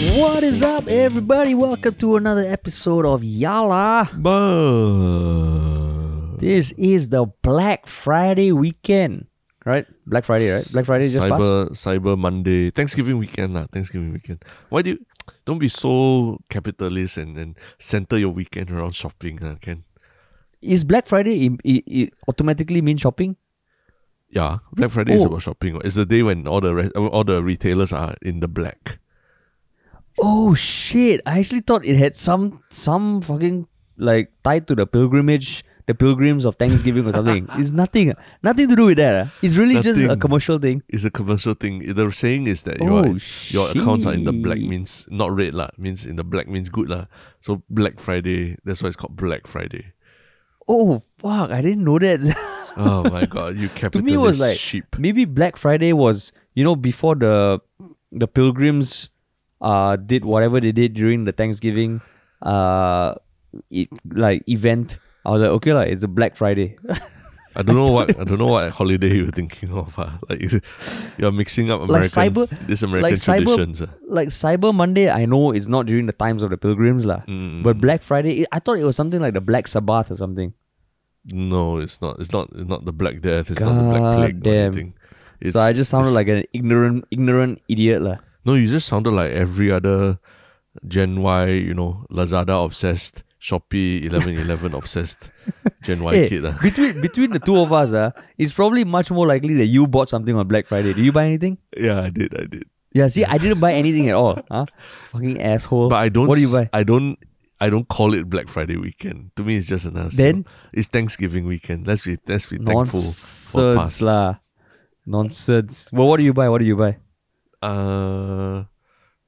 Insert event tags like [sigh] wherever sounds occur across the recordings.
What is up, everybody? Welcome to another episode of Yala. This is the Black Friday weekend, right? Black Friday, right? Black Friday just passed. Cyber Cyber Monday, Thanksgiving weekend lah. Thanksgiving weekend. Why do you don't be so capitalist and, and center your weekend around shopping, uh, Ken? Is Black Friday it, it, it automatically mean shopping? Yeah, Black Friday is Oh. about shopping. It's the day when all the re- all the retailers are in the black. Oh shit! I actually thought it had some some fucking like tied to the pilgrimage, the pilgrims of Thanksgiving or something. [laughs] it's nothing, nothing to do with that. ah. It's really just a commercial thing. It's a commercial thing. The saying is that Oh, your your accounts are in the black means not red lah. Means in the black means good lah. So Black Friday, that's why it's called Black Friday. Oh fuck! I didn't know that. [laughs] Oh my god, you capitalist to me, it was like sheep. maybe Black Friday was you know before the the pilgrims uh did whatever they did during the Thanksgiving uh it, like event. I was like, okay, like it's a Black Friday. [laughs] I don't know what I don't know what [laughs] holiday you're thinking of. ah. Like you- you're mixing up American cyber- this American like cyber- traditions. ah. like Cyber Monday, I know it's not during the times of the pilgrims lah. Mm, But Black Friday, I thought it was something like the Black Sabbath or something. no, it's not. It's not. It's not the Black Death. It's not the Black God Plague or damn. anything. It's, so I just sounded like an ignorant, ignorant idiot lah. No. You just sounded like every other Gen Y. You know, Lazada obsessed, Shopee eleven eleven obsessed, Gen Y [laughs] Hey, kid. ah. [laughs] between between the two of us, uh, it's probably much more likely that you bought something on Black Friday. Did you buy anything? Yeah, I did. I did. Yeah, see, I didn't buy anything at all. Huh? Fucking asshole. But I don't. What do you buy? I don't. I don't call it Black Friday weekend. To me, it's just another. Then? it's Thanksgiving weekend. Let's be. Let's be thankful Nonsense lah. Nonsense. Well, what do you buy? What do you buy? Uh,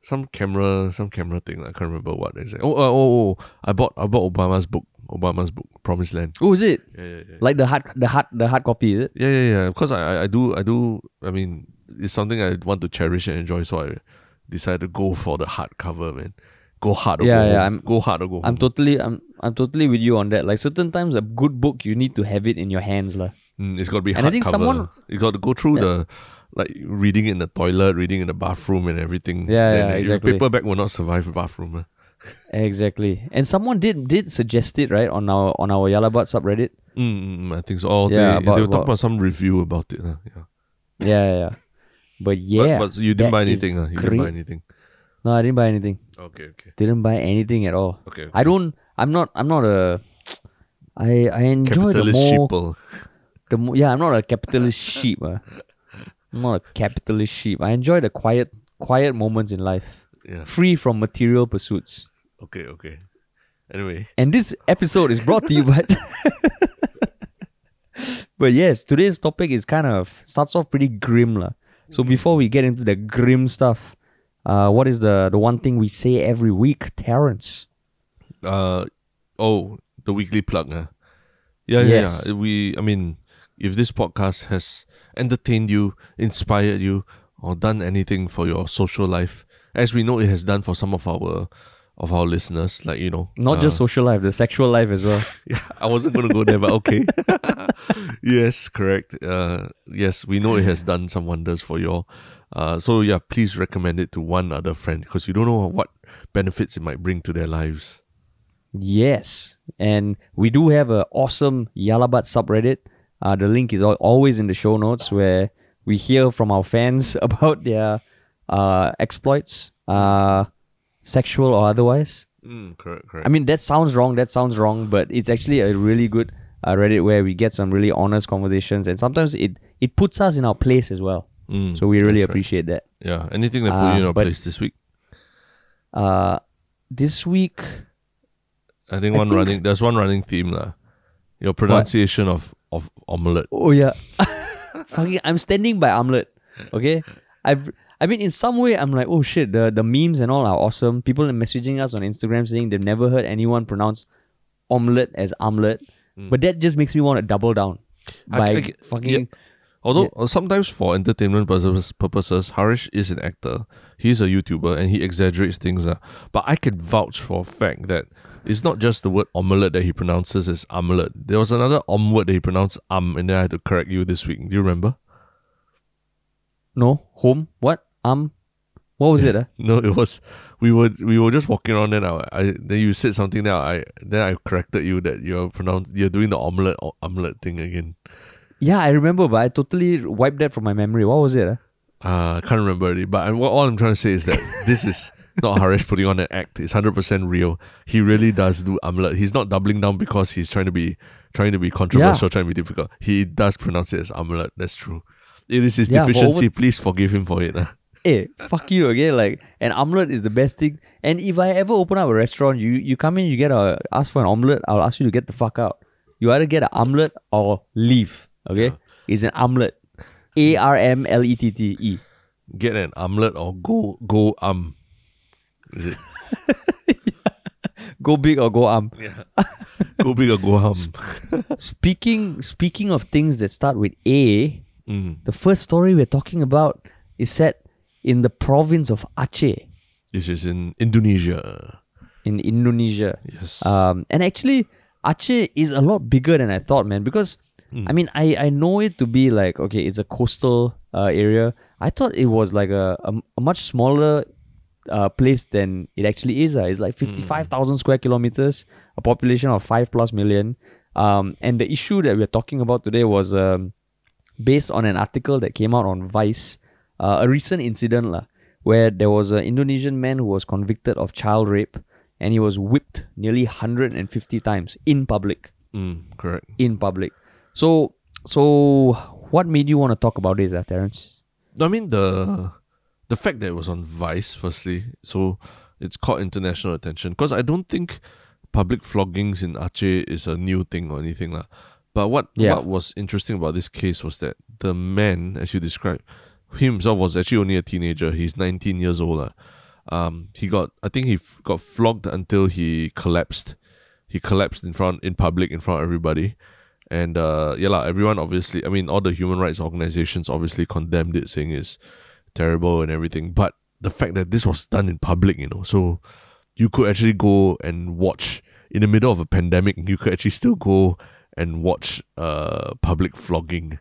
some camera, some camera thing. I can't remember what they say. Oh, uh, oh, oh! I bought, I bought Obama's book. Obama's book, Promised Land. Oh, is it Yeah, yeah, yeah. like the hard, the hard, the hard copy? Is it? Yeah, yeah, yeah. Because I, I, I do, I do. I mean, it's something I want to cherish and enjoy. So I decided to go for the hardcover, man. Go hard or Yeah, go yeah, home. I'm- go hard or go I'm totally, I'm, I'm totally with you on that. Like certain times, a good book you need to have it in your hands, lah. Mm, it's got to be And I think hardcover. someone- you got to go through the like reading in the toilet, reading in the bathroom, and everything. Yeah, yeah, exactly. Paperback will not survive the bathroom. ah. Exactly. And someone did did suggest it right on our on our Yalabat subreddit. Mm, mm, I think so. Oh, Yeah, they, about- they were talking about- some review about it. ah, yeah. Yeah, yeah. But yeah, But, but you didn't buy anything. ah. You didn't buy anything. no, I didn't buy anything. Okay, okay, Didn't buy anything at all. okay. I don't. I'm not. I'm not a. I I enjoy the Capitalist more sheeple. the mo- yeah. I'm not a capitalist sheep. Uh. I'm not a capitalist sheep. I enjoy the quiet quiet moments in life, Yeah. free from material pursuits. Okay, okay. Anyway, And this episode is brought to you by. [laughs] [laughs] but yes, today's topic is kind of starts off pretty grim, lah. So before we get into the grim stuff, uh, what is the the one thing we say every week, Terrence? uh, oh, the weekly plug. Uh. Yeah, yeah, Yes. yeah. We, I mean, if this podcast has entertained you, inspired you, or done anything for your social life, as we know it has done for some of our of our listeners, like you know, Not uh, just social life, the sexual life as well. [laughs] Yeah, I wasn't gonna go there, but okay. [laughs] yes, correct. Uh, yes, we know it has done some wonders for you all. Uh, so yeah, please recommend it to one other friend because you don't know what benefits it might bring to their lives. Yes, and we do have a awesome Yalabat subreddit. Uh, the link is always in the show notes where we hear from our fans [laughs] about their uh, exploits, uh, sexual or otherwise. Mm, correct, correct. I mean, that sounds wrong. That sounds wrong, but it's actually a really good uh, Reddit where we get some really honest conversations, and sometimes it it puts us in our place as well. Mm, So we really that's right. appreciate that. Yeah, anything that put Uh, you in a but- place this week. Uh, this week, I think I one think- running. There's one running theme lah. Your pronunciation of of omelette. Oh yeah. [laughs] Fucking I'm standing by omelette. Okay? I've I mean in some way I'm like, oh shit, the, the memes and all are awesome. People are messaging us on Instagram saying they've never heard anyone pronounce omelette as omelette. But that just makes me want to double down. I- By I get- fucking Although uh, sometimes for entertainment purposes, purposes, Harish is an actor. He's a YouTuber and he exaggerates things. Uh, but I can vouch for a fact that it's not just the word omelette that he pronounces as omelette. There was another om word that he pronounced um, and then I had to correct you this week. Do you remember? No, home, what? Um What was it? Uh? [laughs] No, it was we were we were just walking around. Then I, I then you said something. Then I then I corrected you that you're pronounced you're doing the omelette omelette thing again. Yeah, I remember, but I totally wiped that from my memory. What was it? Uh? Uh, I can't remember it. But I, what, all I'm trying to say is that [laughs] this is not Harish putting on an act. It's hundred percent real. He really does do omelette. He's not doubling down because he's trying to be trying to be controversial, trying to be difficult. He does pronounce it as omelette. That's true. It is his Yeah, for deficiency. over- Please forgive him for it. Uh. Hey, fuck you, okay? Like an omelette is the best thing. And if I ever open up a restaurant, you you come in, you get a ask for an omelette, I'll ask you to get the fuck out. You either get an omelette or leave. Okay? Yeah. It's an omelette. A R M L E T T E. Get an omelette or go go um. Is it [laughs] Go big or go um. go big or go hum? speaking speaking of things that start with A, Mm. the first story we're talking about is set in the province of Aceh This is in Indonesia. in Indonesia. Yes. Um, and actually, Aceh is a lot bigger than I thought, man. Because Hmm. I mean, I, I know it to be like okay, it's a coastal uh, area. I thought it was like a a, a much smaller uh, place than it actually is. Uh. It's like fifty five thousand square kilometers, a population of five plus million. Um, and the issue that we're talking about today was um, based on an article that came out on Vice, uh, a recent incident lah, where there was an Indonesian man who was convicted of child rape and he was whipped nearly 150 times in public. mm, correct. In public. So, so what made you want to talk about this, uh, Terence? I mean the the fact that it was on Vice, firstly, so it's caught international attention. Because I don't think public floggings in Aceh is a new thing or anything lah. But what Yeah. what was interesting about this case was that the man, as you described, himself was actually only a teenager. He's 19 years old. lah. Um, he got, I think he f- got flogged until he collapsed. He collapsed in front, in public, in front of everybody. And uh, yeah, lah, everyone obviously, I mean, all the human rights organizations obviously condemned it, saying it's terrible and everything. But the fact that this was done in public, you know, so you could actually go and watch in the middle of a pandemic, you could actually still go and watch uh public flogging.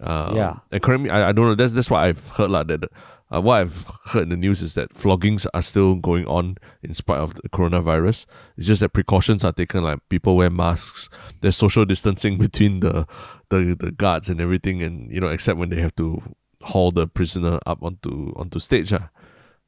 Uh, Yeah. And correct me, I, I don't know. That's that's what I've heard like that. Uh, what I've heard in the news is that floggings are still going on in spite of the coronavirus. It's just that precautions are taken, like people wear masks. There's social distancing [laughs] between the the, the guards and everything, and you know, except when they have to haul the prisoner up onto onto stage. ah.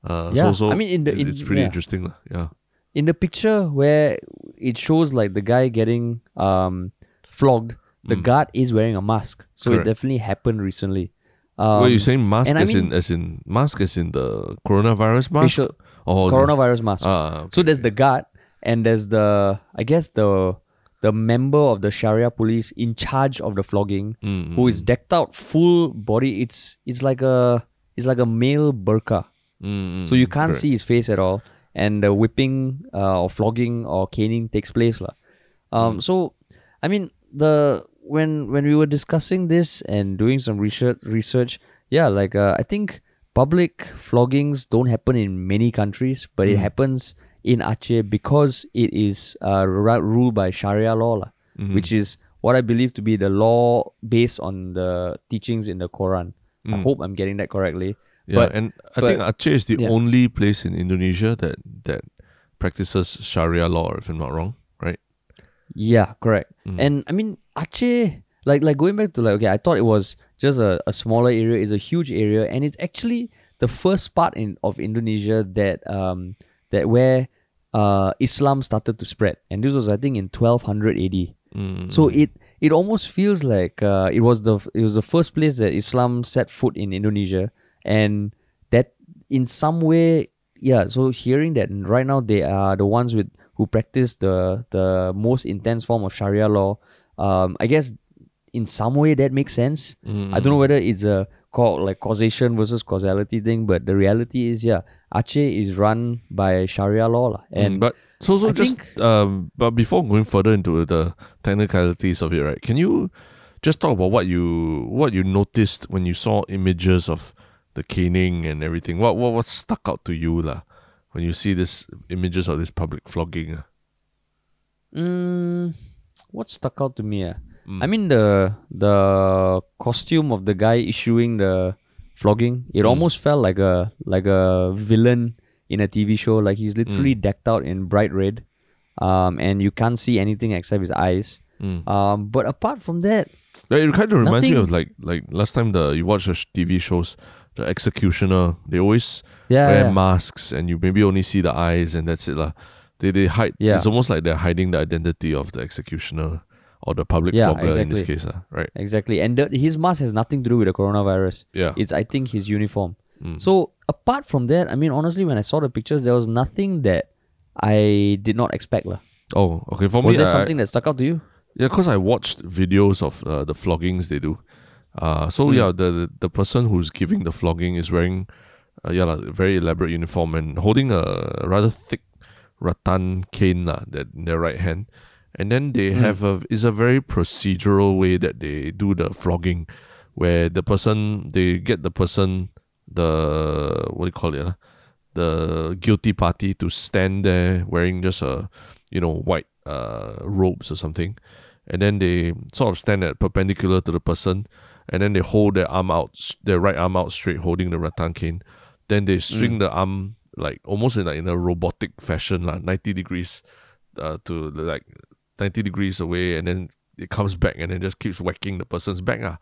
Uh, Yeah, so, so I mean, in the- in- it's pretty yeah. interesting. Yeah. In the picture where it shows like the guy getting um, flogged, the Mm. guard is wearing a mask. So Correct. it definitely happened recently. Um, What are you saying mask and I as in as in mask as in the coronavirus mask? facial- or coronavirus mask. Ah, So there's the guard and there's the I guess the the member of the Sharia police in charge of the flogging mm, who is decked out full body. It's it's like a it's like a male burqa. mm, So you can't correct. see his face at all. And the whipping uh, or flogging or caning takes place. lah. Um Mm. so I mean the when when we were discussing this and doing some research research, yeah, like uh, I think public floggings don't happen in many countries, but it Mm. happens in Aceh because it is uh, ruled by Sharia law, lah, Mhm. which is what I believe to be the law based on the teachings in the Quran. I Mm. hope I'm getting that correctly. Yeah, But- and I think Aceh is the yeah. only place in Indonesia that that practices Sharia law, if I'm not wrong, right? Yeah, correct. Mm. And I mean Aceh, like like going back to like okay, I thought it was just a, a smaller area. It's a huge area, and it's actually the first part in of Indonesia that um that where uh Islam started to spread, and this was I think in 1200 AD. Mm, So it it almost feels like uh, it was the it was the first place that Islam set foot in Indonesia, and that in some way, yeah. So hearing that right now they are the ones with who practice the the most intense form of Sharia law. Um, I guess in some way that makes sense. mm, I don't know whether it's a called like causation versus causality thing, but the reality is, yeah, Aceh is run by Sharia law, lah, Mm, and but so so I just um but before going further into the technicalities of it, right? Can you just talk about what you what you noticed when you saw images of the caning and everything? What what what stuck out to you lah when you see this images of this public flogging? ah? Mm, what stuck out to me? ah? Mm. I mean the the costume of the guy issuing the flogging. It Mm. almost felt like a like a villain in a TV show. Like he's literally Mm. decked out in bright red, um, and you can't see anything except his eyes. Mm. Um, but apart from that, Yeah, it kind of reminds me of like like last time the you watch the TV shows, the executioner. They always yeah, wear yeah. masks, and you maybe only see the eyes, and that's it lah. They they hide. Yeah. It's almost like they're hiding the identity of the executioner or the public Yeah, flogger in this case, ah, right? exactly. And the, his mask has nothing to do with the coronavirus. Yeah. It's I think his uniform. Mm. So apart from that, I mean, honestly, when I saw the pictures, there was nothing that I did not expect. lah. oh, okay. For Was me, there I- something that stuck out to you? Yeah, because I watched videos of uh, the floggings they do. Uh, so Mm. yeah, the, the the person who's giving the flogging is wearing, uh, yeah, like, a very elaborate uniform and holding a rather thick rattan cane lah, that in their right hand, and then they Mm. have a is a very procedural way that they do the flogging, where the person they get the person the what do you call it, ah? the guilty party to stand there wearing just a you know white uh robes or something and then they sort of stand at perpendicular to the person and then they hold their arm out their right arm out straight holding the rattan cane then they swing the arm like almost in, like, in a robotic fashion like 90 degrees uh, to like 90 degrees away and then it comes back and then just keeps whacking the person's back ah.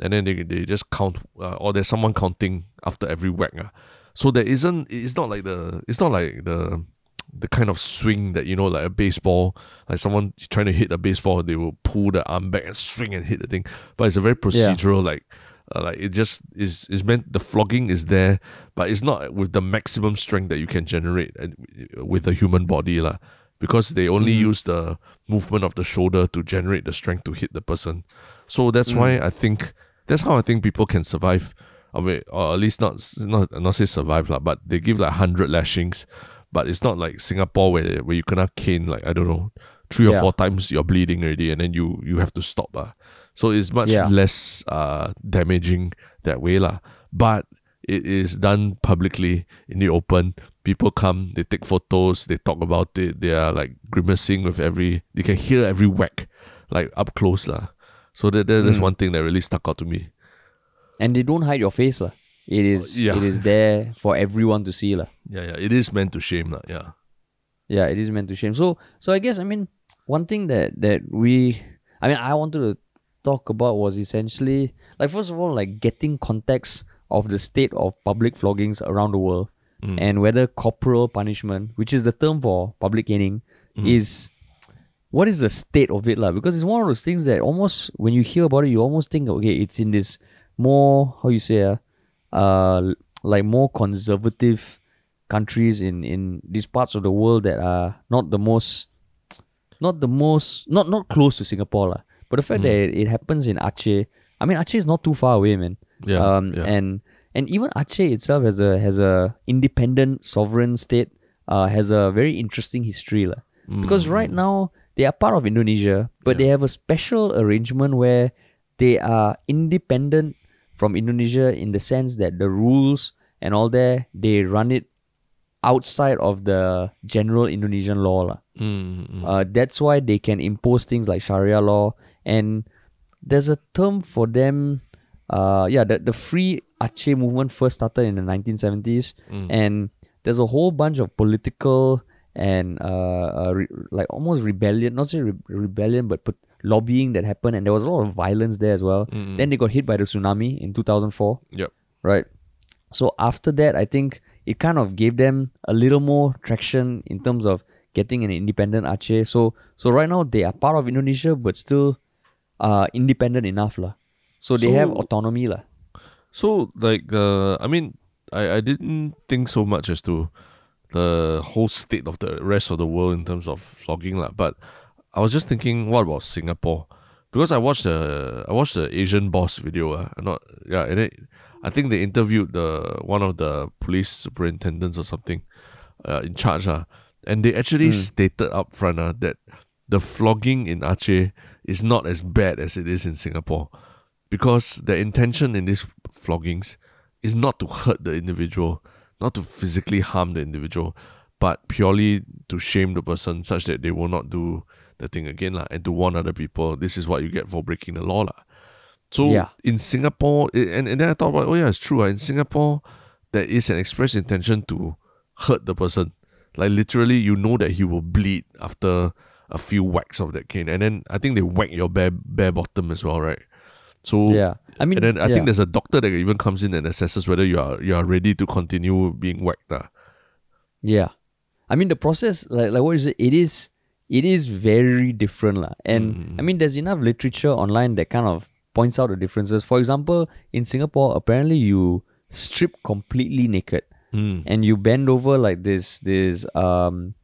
and then they, they just count uh, or there's someone counting after every whack ah. so there isn't it's not like the it's not like the the kind of swing that you know like a baseball like someone trying to hit a baseball they will pull the arm back and swing and hit the thing but it's a very procedural like uh, like it just is is meant the flogging is there but it's not with the maximum strength that you can generate with a human body lah because they only Mm. use the movement of the shoulder to generate the strength to hit the person so that's why i think that's how i think people can survive I mean, or at least not not not say survive lah, but they give like hundred lashings, but it's not like Singapore where where you cannot cane like I don't know three or Yeah. four times you're bleeding already and then you you have to stop ah. So it's much Yeah. less uh damaging that way lah. But it is done publicly in the open. People come, they take photos, they talk about it. They are like grimacing with every. You can hear every whack, like up close lah. So that, that that's Mm. one thing that really stuck out to me. And they don't hide your face, lah. It is yeah. it is there for everyone to see, lah. Yeah, yeah, it is meant to shame lah. Yeah. Yeah, it is meant to shame. So so I guess I mean one thing that that we I mean I wanted to talk about was essentially like first of all like getting context of the state of public floggings around the world Mm. and whether corporal punishment, which is the term for public caning, Mm. is what is the state of it lah? Because it's one of those things that almost when you hear about it, you almost think okay, it's in this more how you say uh, uh like more conservative countries in in these parts of the world that are not the most not the most not not close to Singapore lah. But the fact Mm. that it, it happens in Aceh, I mean Aceh is not too far away, man. Yeah. um, yeah. and and even Aceh itself has a has a independent sovereign state, uh, has a very interesting history lah. Because right now they are part of Indonesia, but Yeah. they have a special arrangement where they are independent from Indonesia in the sense that the rules and all there they run it outside of the general Indonesian law lah. Mm, mm, Uh, that's why they can impose things like Sharia law, and there's a term for them. Uh, yeah, the the free Aceh movement first started in the 1970s, mm. and there's a whole bunch of political and uh, uh re- like almost rebellion, not say re- rebellion, but put lobbying that happened, and there was a lot of violence there as well. Mm, mm. Then they got hit by the tsunami in 2004 Yep. right? So after that, I think it kind of gave them a little more traction in terms of getting an independent Aceh. So so right now they are part of Indonesia, but still uh independent enough lah. So they have autonomy lah. So like uh, I mean, I I didn't think so much as to the whole state of the rest of the world in terms of flogging lah. But I was just thinking, what about Singapore? Because I watched the I watched the Asian boss video. Uh, not yeah, and it, I think they interviewed the one of the police superintendents or something uh, in charge. Uh, and they actually stated up front uh, that the flogging in Aceh is not as bad as it is in Singapore because the intention in these floggings is not to hurt the individual, not to physically harm the individual, but purely to shame the person such that they will not do the thing again lah, and to warn other people this is what you get for breaking the law lah. So Yeah. in Singapore, and, and then I thought about, oh yeah, it's true. ah, In Singapore, there is an express intention to hurt the person. Like literally, you know that he will bleed after a few whacks of that cane, and then I think they whack your bare bare bottom as well, right? So Yeah. I mean, and then I yeah. think there's a doctor that even comes in and assesses whether you are you are ready to continue being whacked. ah. Yeah, I mean the process, like like what you said, it is it is very different, lah. And Mm. I mean, there's enough literature online that kind of points out the differences. For example, in Singapore, apparently you strip completely naked Mm. and you bend over like this. This um,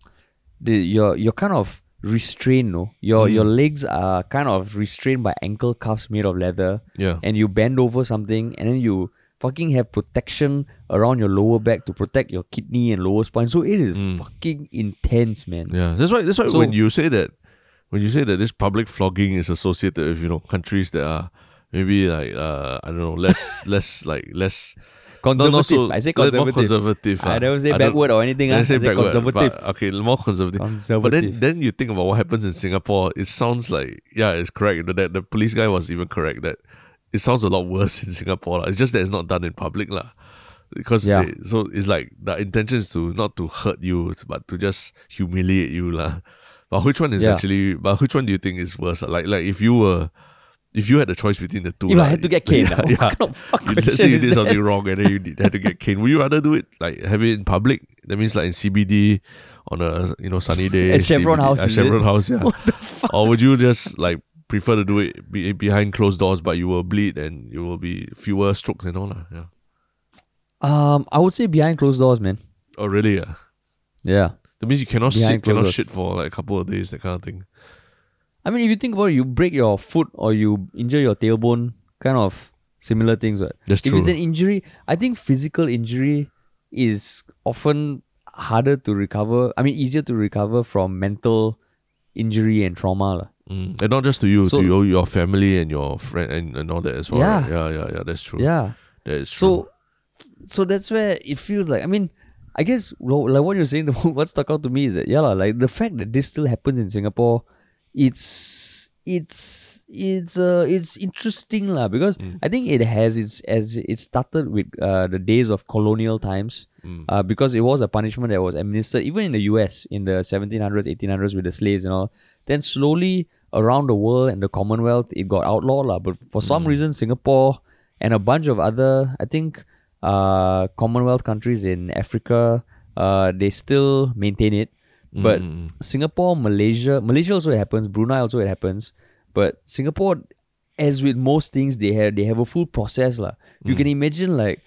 the you're you're kind of restrained. No, your your legs are kind of restrained by ankle cuffs made of leather Yeah. and you bend over something and then you fucking have protection around your lower back to protect your kidney and lower spine. So it is Mm. fucking intense, man. Yeah, that's why. That's why So- when you say that, when you say that this public flogging is associated with you know countries that are maybe like uh I don't know less [laughs] less like less Conservative. so- I say more conservative. conservative. I ah. never say don't- backward or anything. I ah. say I say backward, conservative. but, okay, more conservative. But then then you think about what happens in Singapore. It sounds like yeah, it's correct. That the police guy was even correct that it sounds a lot worse [laughs] in Singapore. lah. It's just that it's not done in public lah. Because Yeah. they, so it's like the intention is to not to hurt you, but to just humiliate you lah. But which one is Yeah. actually? But which one do you think is worse? ah? Like like if you were, if you had the choice between the two, if I had to get caned, [laughs] yeah, ah, yeah. kind of fuck You- let's say you did that? something wrong and then you had to get caned. Would you rather do it like have it in public? That means like in CBD on a you know sunny day. At Chevron CBD House, At Chevron it? House, yeah. [laughs] Or would you just like prefer to do it be, behind closed doors, but you will bleed and you will be fewer strokes and all lah. Yeah. Um, I would say behind closed doors, man. Oh really? Yeah. Yeah. That means you cannot Behind sit, cannot doors. shit for like a couple of days, that kind of thing. I mean, if you think about it, you break your foot or you injure your tailbone, kind of similar things. Right? That's If true. it's an injury, I think physical injury is often harder to recover. I mean, easier to recover from mental injury and trauma. Mm. And not just to you, So- to your, your family and your friend and, and all that as well. Yeah. right? Yeah, yeah, yeah. That's true. Yeah. That is true. So, so that's where it feels like. I mean, I guess like what you're saying. [laughs] What stuck out to me is that yeah, like the fact that this still happens in Singapore, it's it's it's uh it's interesting lah because Mm. I think it has its as it started with uh the days of colonial times. Mm. Uh, because it was a punishment that was administered even in the US in the 1700s, 1800s with the slaves and all. Then slowly around the world and the Commonwealth, it got outlawed lah. But for some Mm. reason, Singapore and a bunch of other, I think, uh, Commonwealth countries in Africa, uh, they still maintain it. But Mm. Singapore, Malaysia, Malaysia also it happens. Brunei also it happens. But Singapore, as with most things, they have they have a full process lah. You Mm. can imagine like.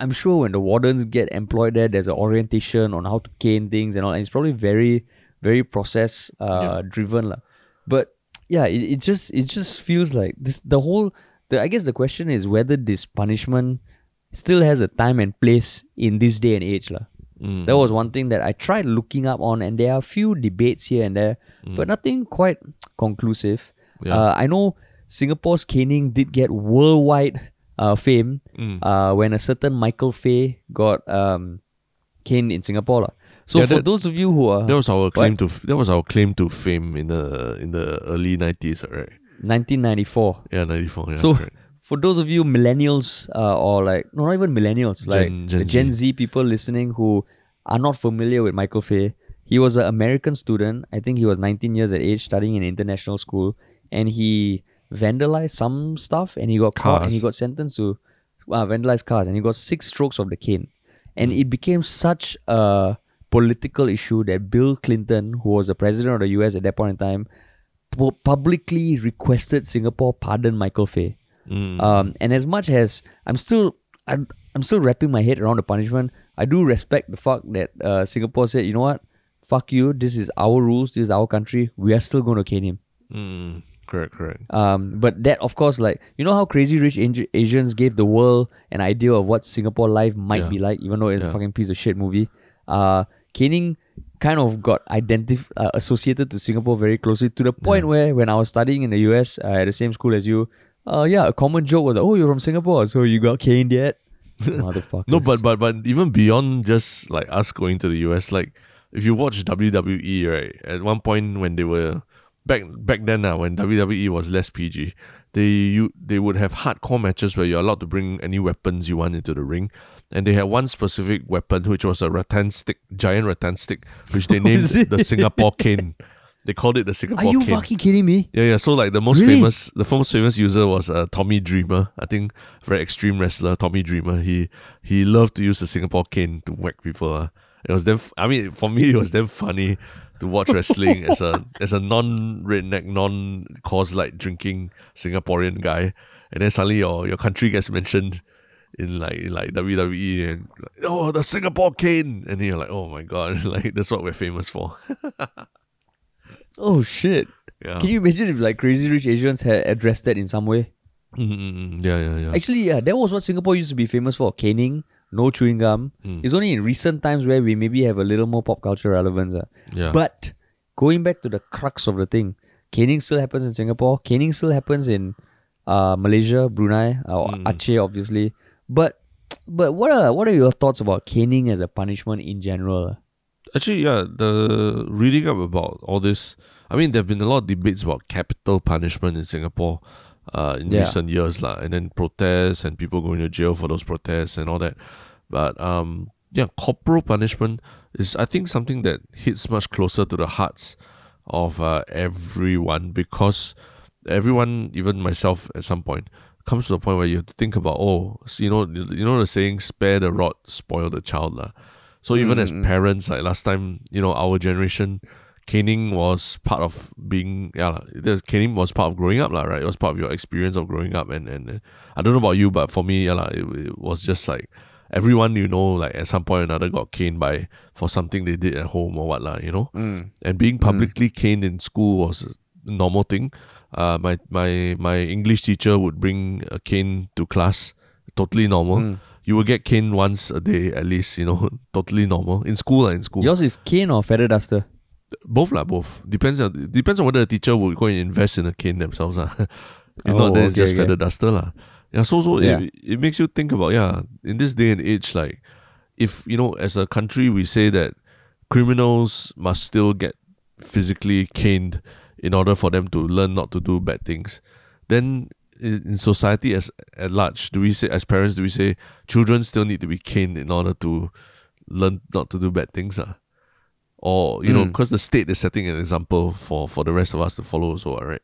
I'm sure when the wardens get employed there, there's an orientation on how to cane things and all. And it's probably very, very process uh, driven, lah. But yeah, it, it just it just feels like this. The whole, the I guess the question is whether this punishment still has a time and place in this day and age, lah. Mm. That was one thing that I tried looking up on, and there are a few debates here and there, but nothing quite conclusive. Yeah. Uh, I know Singapore's caning did get worldwide uh, fame Mm. uh, when a certain Michael Fay got um, caned in Singapore. So Yeah, for that- those of you who are That was our claim to that was our claim to fame in the in the early nineties, right? 1994, Yeah, ninety four. Yeah, So, correct. For those of you millennials uh, or like no, not even millennials, like Gen- the Gen Gen Z people listening who are not familiar with Michael Fay, he was an American student. I think he was 19 years of age, studying in international school, and he vandalized some stuff, and he got caught, and he got sentenced to uh, vandalize cars, and he got six strokes of the cane, and it became such a political issue that Bill Clinton, who was the president of the U.S. at that point in time, publicly requested Singapore pardon Michael Fay. Mm. Um, and as much as I'm still I'm, I'm still wrapping my head around the punishment, I do respect the fact that uh, Singapore said, you know what, fuck you, this is our rules, this is our country, we are still going to cane him. Mm. Correct, correct. Um, but that, of course, like you know how Crazy Rich Asi- Asians gave the world an idea of what Singapore life might Yeah. be like, even though it's a fucking piece of shit movie. Uh, caning kind of got identif- uh, associated to Singapore very closely to the point where when I was studying in the US uh, at the same school as you, uh, yeah, a common joke was, "Oh, you're from Singapore, so you got caned yet?" [laughs] Motherfucker. No, but but but even beyond just like us going to the US, like if you watch WWE, right? At one point when they were back back then, uh, when WWE was less PG, they you they would have hardcore matches where you're allowed to bring any weapons you want into the ring. And they had one specific weapon, which was a rattan stick, giant rattan stick, which they [laughs] named the Singapore cane. [laughs] They called it the Singapore cane. Are you cane. fucking kidding me? Yeah, yeah. So like the most Really? famous, the most famous user was uh, Tommy Dreamer. I think very extreme wrestler Tommy Dreamer. He he loved to use the Singapore cane to whack people. Uh. It was them. I mean, for me, it was damn funny to watch wrestling as a [laughs] as a non redneck, non Coors Light drinking Singaporean guy, and then suddenly your your country gets mentioned in like in like WWE and like, oh the Singapore cane, and then you're like oh my god, [laughs] like that's what we're famous for. [laughs] Oh shit! Yeah. Can you imagine if like Crazy Rich Asians had addressed that in some way? Mm-mm-mm. Yeah, yeah, yeah. Actually, yeah, that was what Singapore used to be famous for: caning, no chewing gum. Mm. It's only in recent times where we maybe have a little more pop culture relevance. ah. yeah. But going back to the crux of the thing, caning still happens in Singapore. Caning still happens in uh, Malaysia, Brunei, or Mm. Aceh, obviously. But but what are what are your thoughts about caning as a punishment in general? Actually, yeah, the reading up about all this, I mean, there have been a lot of debates about capital punishment in Singapore uh, in Yeah. recent years, lah, and then protests and people going to jail for those protests and all that. But um, yeah, corporal punishment is, I think, something that hits much closer to the hearts of uh, everyone because everyone, even myself, at some point, comes to a point where you have to think about, oh, you know, you know the saying, spare the rod, spoil the child, lah. So even as Mm, mm. parents, like last time, you know, our generation, caning was part of being yeah, caning was part of growing up, lah, right? It was part of your experience of growing up, and and uh, I don't know about you, but for me, yeah, it, it was just like everyone you know, like at some point or another, got caned by for something they did at home or what, lah, you know. Mm. And being publicly caned in school was a normal thing. Uh, my my my English teacher would bring a cane to class, totally normal Mm. You will get caned once a day at least, you know, [laughs] totally normal. In school, lah, in school. Yours is cane or feather duster? Both lah, both. Depends on depends on whether the teacher will go and invest in a cane themselves. lah. [laughs] if not, Oh, then it's just okay. feather duster. lah. Yeah, so so Yeah. It, it makes you think about yeah, in this day and age, like if you know, as a country we say that criminals must still get physically caned in order for them to learn not to do bad things, then in in society as at large, do we say as parents do we say children still need to be caned in order to learn not to do bad things? Uh? Or, you know, Mm. because the state is setting an example for, for the rest of us to follow also, all right?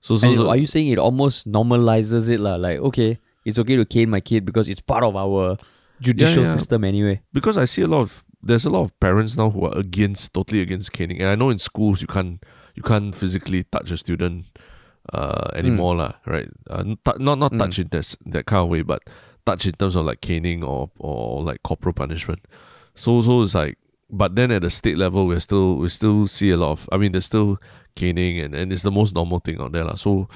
So, so, so are you saying it almost normalizes it lah? Like okay, it's okay to cane my kid because it's part of our judicial yeah. system anyway. because I see a lot of there's a lot of parents now who are against totally against caning, and I know in schools you can't you can't physically touch a student uh anymore lah, right? Uh, tou- not not Mm. touch in this that kind of way, but touch in terms of like caning or or like corporal punishment. So so it's like, but then at the state level, we're still we still see a lot of. I mean, there's still caning, and, and it's the most normal thing out there lah. So.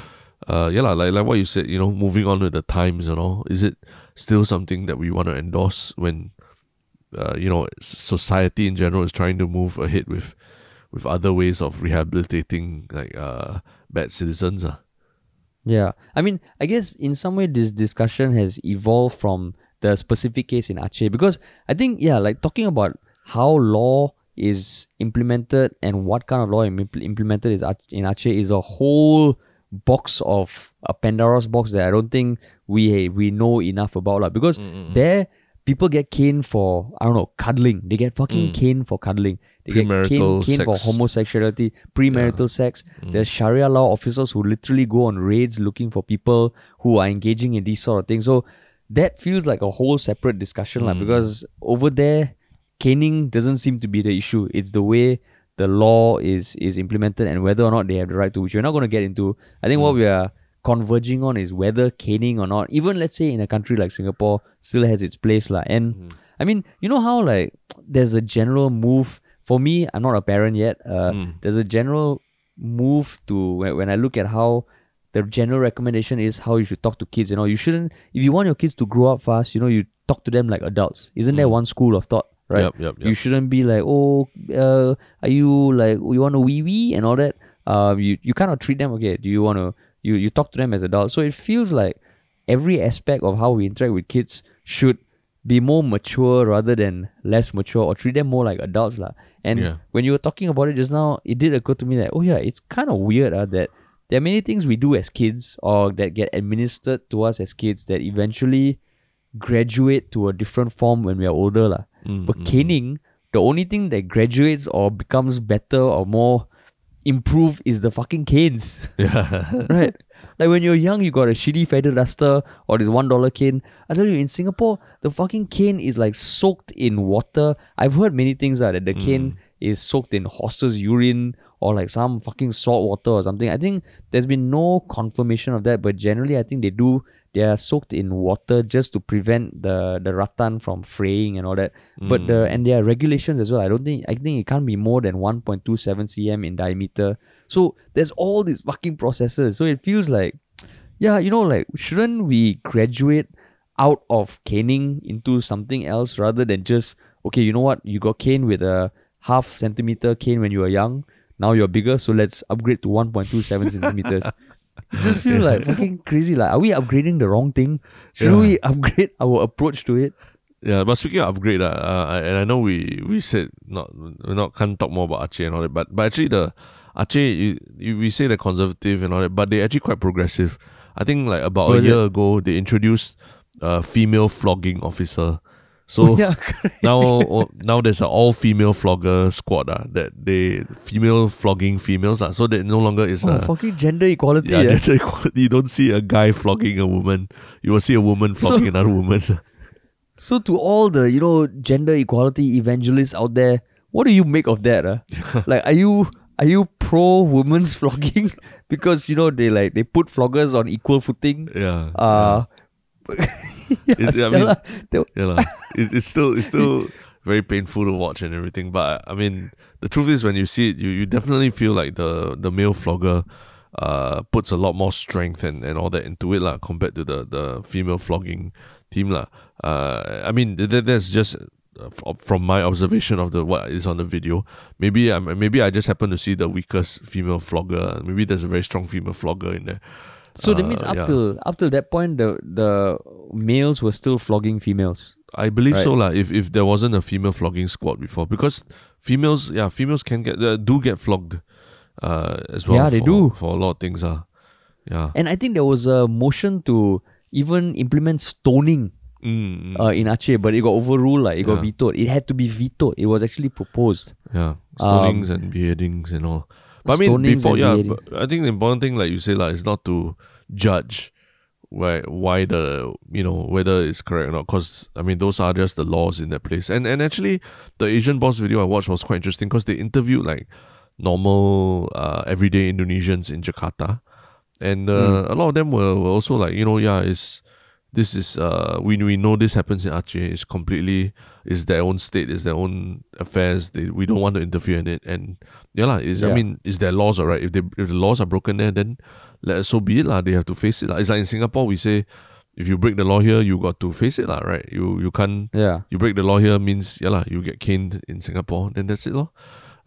Uh, yeah, lah, like like what you said, you know, moving on with the times and all, is it still something that we want to endorse when uh, you know society in general is trying to move ahead with with other ways of rehabilitating like uh bad citizens uh. Yeah, I mean, I guess in some way this discussion has evolved from the specific case in Aceh because I think yeah, like talking about how law is implemented and what kind of law im- implemented is in Aceh is a whole box of a Pandora's box that I don't think we we know enough about lah. Because there people get caned for I don't know cuddling. They get fucking Mm. caned for cuddling. They get Premarital caned, caned for sex. homosexuality, premarital sex. Mm. There's Sharia law officers who literally go on raids looking for people who are engaging in these sort of things. So that feels like a whole separate discussion. Mm. because over there, caning doesn't seem to be the issue. It's the way the law is is implemented and whether or not they have the right to, which we're not going to get into. I think what Mm. we are converging on is whether caning or not, even let's say in a country like Singapore, still has its place. lah. And Mm. I mean, you know how like there's a general move. For me, I'm not a parent yet. Uh, Mm. There's a general move to when, when I look at how the general recommendation is how you should talk to kids. You know, you shouldn't if you want your kids to grow up fast. You know, you talk to them like adults. Isn't there Mm. one school of thought? Right. Yep, yep, You shouldn't be like, oh, uh, are you like you want a wee wee and all that. Um, you you kind of treat them okay. Do you want to you you talk to them as adults? So it feels like every aspect of how we interact with kids should be more mature rather than less mature or treat them more like adults lah. And Yeah. when you were talking about it just now, it did occur to me that oh yeah, it's kind of weird uh, that there are many things we do as kids or that get administered to us as kids that eventually graduate to a different form when we are older. lah. Mm, But mm, caning, the only thing that graduates or becomes better or more improved is the fucking canes. Yeah. [laughs] right? Like when you're young, you got a shitty feather duster or this one dollar cane. I tell you, in Singapore, the fucking cane is like soaked in water. I've heard many things uh, that the cane is soaked in horse's urine or like some fucking salt water or something. I think there's been no confirmation of that, but generally, I think they do. They are soaked in water just to prevent the the rattan from fraying and all that. But the mm. and there are regulations as well. I don't think I think it can't be more than 1.27 cm in diameter. So there's all these fucking processes. So it feels like, yeah, you know, like shouldn't we graduate out of caning into something else rather than just okay, you know what, you got cane with a half centimeter cane when you were young. Now you're bigger, so let's upgrade to 1.27 [laughs] centimeters. Just feel like [laughs] fucking crazy. Like, are we upgrading the wrong thing? Should Yeah. we upgrade [laughs] our approach to it? Yeah, but speaking of upgrade, uh, uh, I- and I know we we said not we not can't talk more about Aceh and all that, but but actually the Aceh you, you we say they're conservative and all that, but they're actually quite progressive. I think like about a is it? year ago they introduced a female flogging officer. So [laughs] yeah, now oh, now there's an all female flogger squad uh, that they female flogging females uh, so that no longer is oh, a fucking gender equality. yeah, eh? gender [laughs] equality. You don't see a guy flogging a woman. You will see a woman So- flogging another woman. [laughs] So to all the you know gender equality evangelists out there, what do you make of that? Uh? like, are you are you pro women's flogging because you know they like they put floggers on equal footing? yeah. Uh, yeah, [laughs] It's- I sia mean- yeah, lah. [laughs] it, it's still it's still very painful to watch and everything. But I mean, the truth is, when you see it, you, you definitely feel like the the male flogger uh puts a lot more strength and, and all that into it lah compared to the the female flogging team lah. Uh, I mean th- th- that's just. uh, From my observation of the what is on the video, maybe I maybe I just happen to see the weakest female flogger. Maybe there's a very strong female flogger in there. So that Uh, means up yeah. till up till that point, the the males were still flogging females. I believe so Right. lah. If if there wasn't a female flogging squad before, because females, yeah, females can get uh, do get flogged, uh, as well. Yeah, they do. for a lot of things. Ah, yeah. And I think there was a motion to even implement stoning Mm, mm, uh, in Aceh, but it got overruled. Like it got vetoed. It had to be vetoed. It was actually proposed. yeah. Stonings and beheadings and all. But I mean, before yeah, I think the important thing, like you say, like, is not to judge why why the you know whether it's correct or not. Because I mean, those are just the laws in that place. And and actually, the Asian boss video I watched was quite interesting because they interviewed like normal uh, everyday Indonesians in Jakarta, and uh, Hmm. a lot of them were, were also like, you know, yeah, it's this is uh we we know this happens in Aceh. It's completely is their own state, it's their own affairs. They, we don't want to interfere in it. And yeah, lah, is I mean, is their laws alright? If they if the laws are broken there, then let so be it lah. They have to face it lah. It's like in Singapore we say if you break the law here, you got to face it lah, right? You you can't Yeah. you break the law here means yeah lah, you get caned in Singapore. Then that's it lah.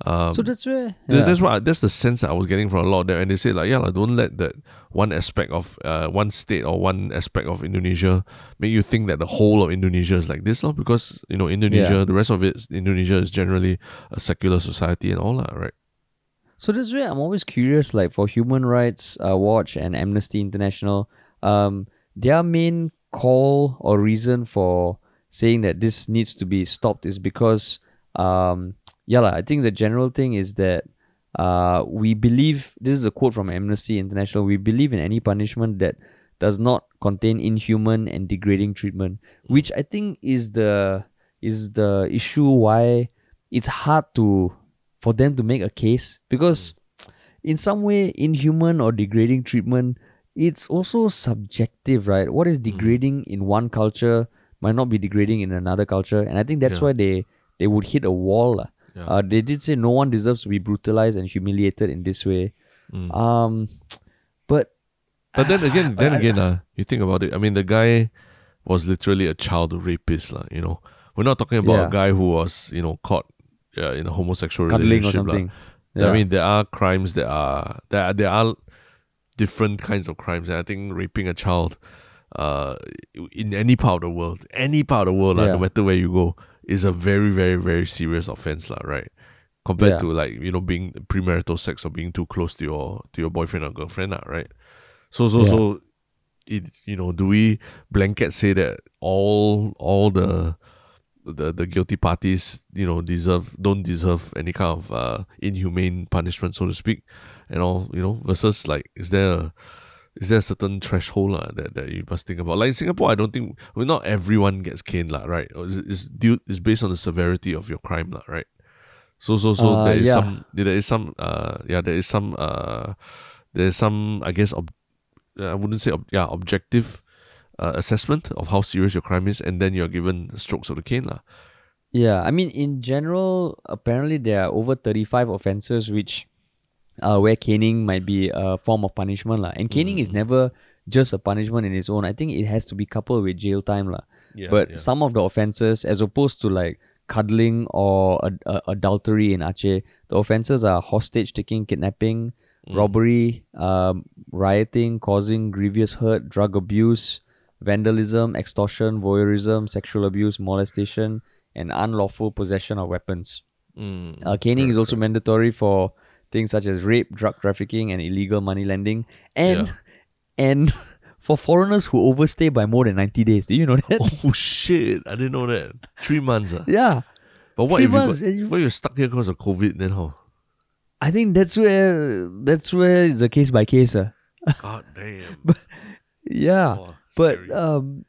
Um, so that's where. Yeah. That's what that's the sense that I was getting from a lot there, and they say like, yeah, like, don't let that one aspect of uh, one state or one aspect of Indonesia make you think that the whole of Indonesia is like this, lah. Because you know Indonesia, Yeah. the rest of it, Indonesia is generally a secular society and all that, right? So that's why I'm always curious, like for Human Rights uh, Watch and Amnesty International, um, their main call or reason for saying that this needs to be stopped is because, um, yeah, lah, I think the general thing is that uh, we believe this is a quote from Amnesty International. We believe in any punishment that does not contain inhuman and degrading treatment, which I think is the is the issue why it's hard to for them to make a case because in some way inhuman or degrading treatment it's also subjective right what is degrading in one culture might not be degrading in another culture and i think that's Yeah. why they they would hit a wall. Yeah. uh, they did say no one deserves to be brutalized and humiliated in this way Mm. um but But then [sighs] again, then again, uh, you think about it. I mean, the guy was literally a child rapist, lah. You know, we're not talking about a guy who was, you know, caught uh, in a homosexual cuddling or relationship, lah. something I mean, there are crimes that are there. Are, there are different kinds of crimes, and I think raping a child, uh, in any part of the world, any part of the world, Yeah. no matter where you go, is a very, very, very serious offense, lah. Right? compared Yeah. to like you know being premarital sex or being too close to your to your boyfriend or girlfriend, lah, right? So so Yeah. so, it you know do we blanket say that all all the the the guilty parties you know deserve don't deserve any kind of uh, inhumane punishment so to speak and all you know versus like is there a is there a certain threshold lah, that, that you must think about? Like in Singapore, I don't think well, not everyone gets caned, lah, right? Is is due is based on the severity of your crime, lah, right? So so so Uh, there is yeah. some there is some uh yeah there is some uh there is some I guess ob- I wouldn't say ob- yeah objective uh, assessment of how serious your crime is, and then you're given strokes of the cane, lah. Yeah, I mean, in general, apparently there are over 35 offenses which uh, where caning might be a form of punishment. lah. And caning is never just a punishment in its own. I think it has to be coupled with jail time. lah. Yeah, but yeah. some of the offenses, as opposed to like cuddling or ad- uh, adultery in Aceh, the offenses are hostage taking, kidnapping, Mm. robbery, um, rioting, causing grievous hurt, drug abuse, vandalism, extortion, voyeurism, sexual abuse, molestation, and unlawful possession of weapons. Mm, Uh, caning is also mandatory for things such as rape, drug trafficking, and illegal money lending, and Yeah. [laughs] and for foreigners who overstay by more than ninety days. Do you know that? Oh shit! I didn't know that. Three months. Ah. Yeah, But what Three if you, months, got, you- what you're stuck here because of COVID? Then how? I think that's where that's where it's a case by case. Uh. God damn. [laughs] but, Yeah, Wow, but um,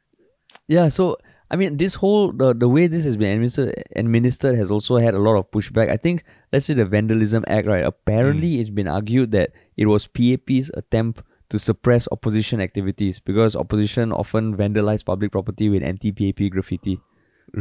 yeah. So I mean, this whole the the way this has been administered administered has also had a lot of pushback. I think let's say the Vandalism Act, right? Apparently, Mm. it's been argued that it was PAP's attempt to suppress opposition activities because opposition often vandalize public property with anti-PAP graffiti.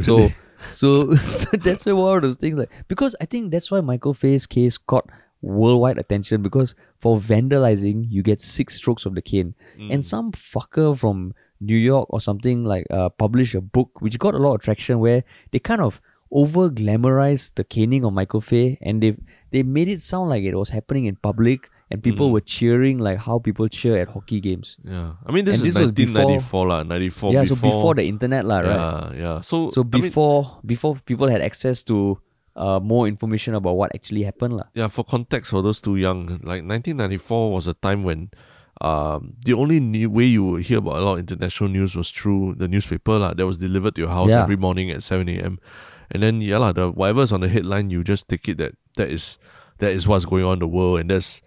So, Really? [laughs] so, so that's why one of those things like because I think that's why Michael Fay's case got worldwide attention because for vandalizing you get six strokes of the cane, Mm. and some fucker from New York or something like uh, published a book which got a lot of traction where they kind of over glamorized the caning of Michael Fay and they they made it sound like it was happening in public and people Mm. were cheering like how people cheer at hockey games. yeah, I mean this And is this was before- 1994 lah, 94 yeah, before, so before the internet lah, right? yeah, yeah. So So I mean, before before people had access to uh, more information about what actually happened lah. yeah, for context for those too young, like 1994 was a time when um, the only new way you would hear about a lot of international news was through the newspaper lah, that was delivered to your house Yeah. every morning at 7 a.m. And then yeah lah, the whatever's on the headline, you just take it that that is that is what's going on in the world, and that's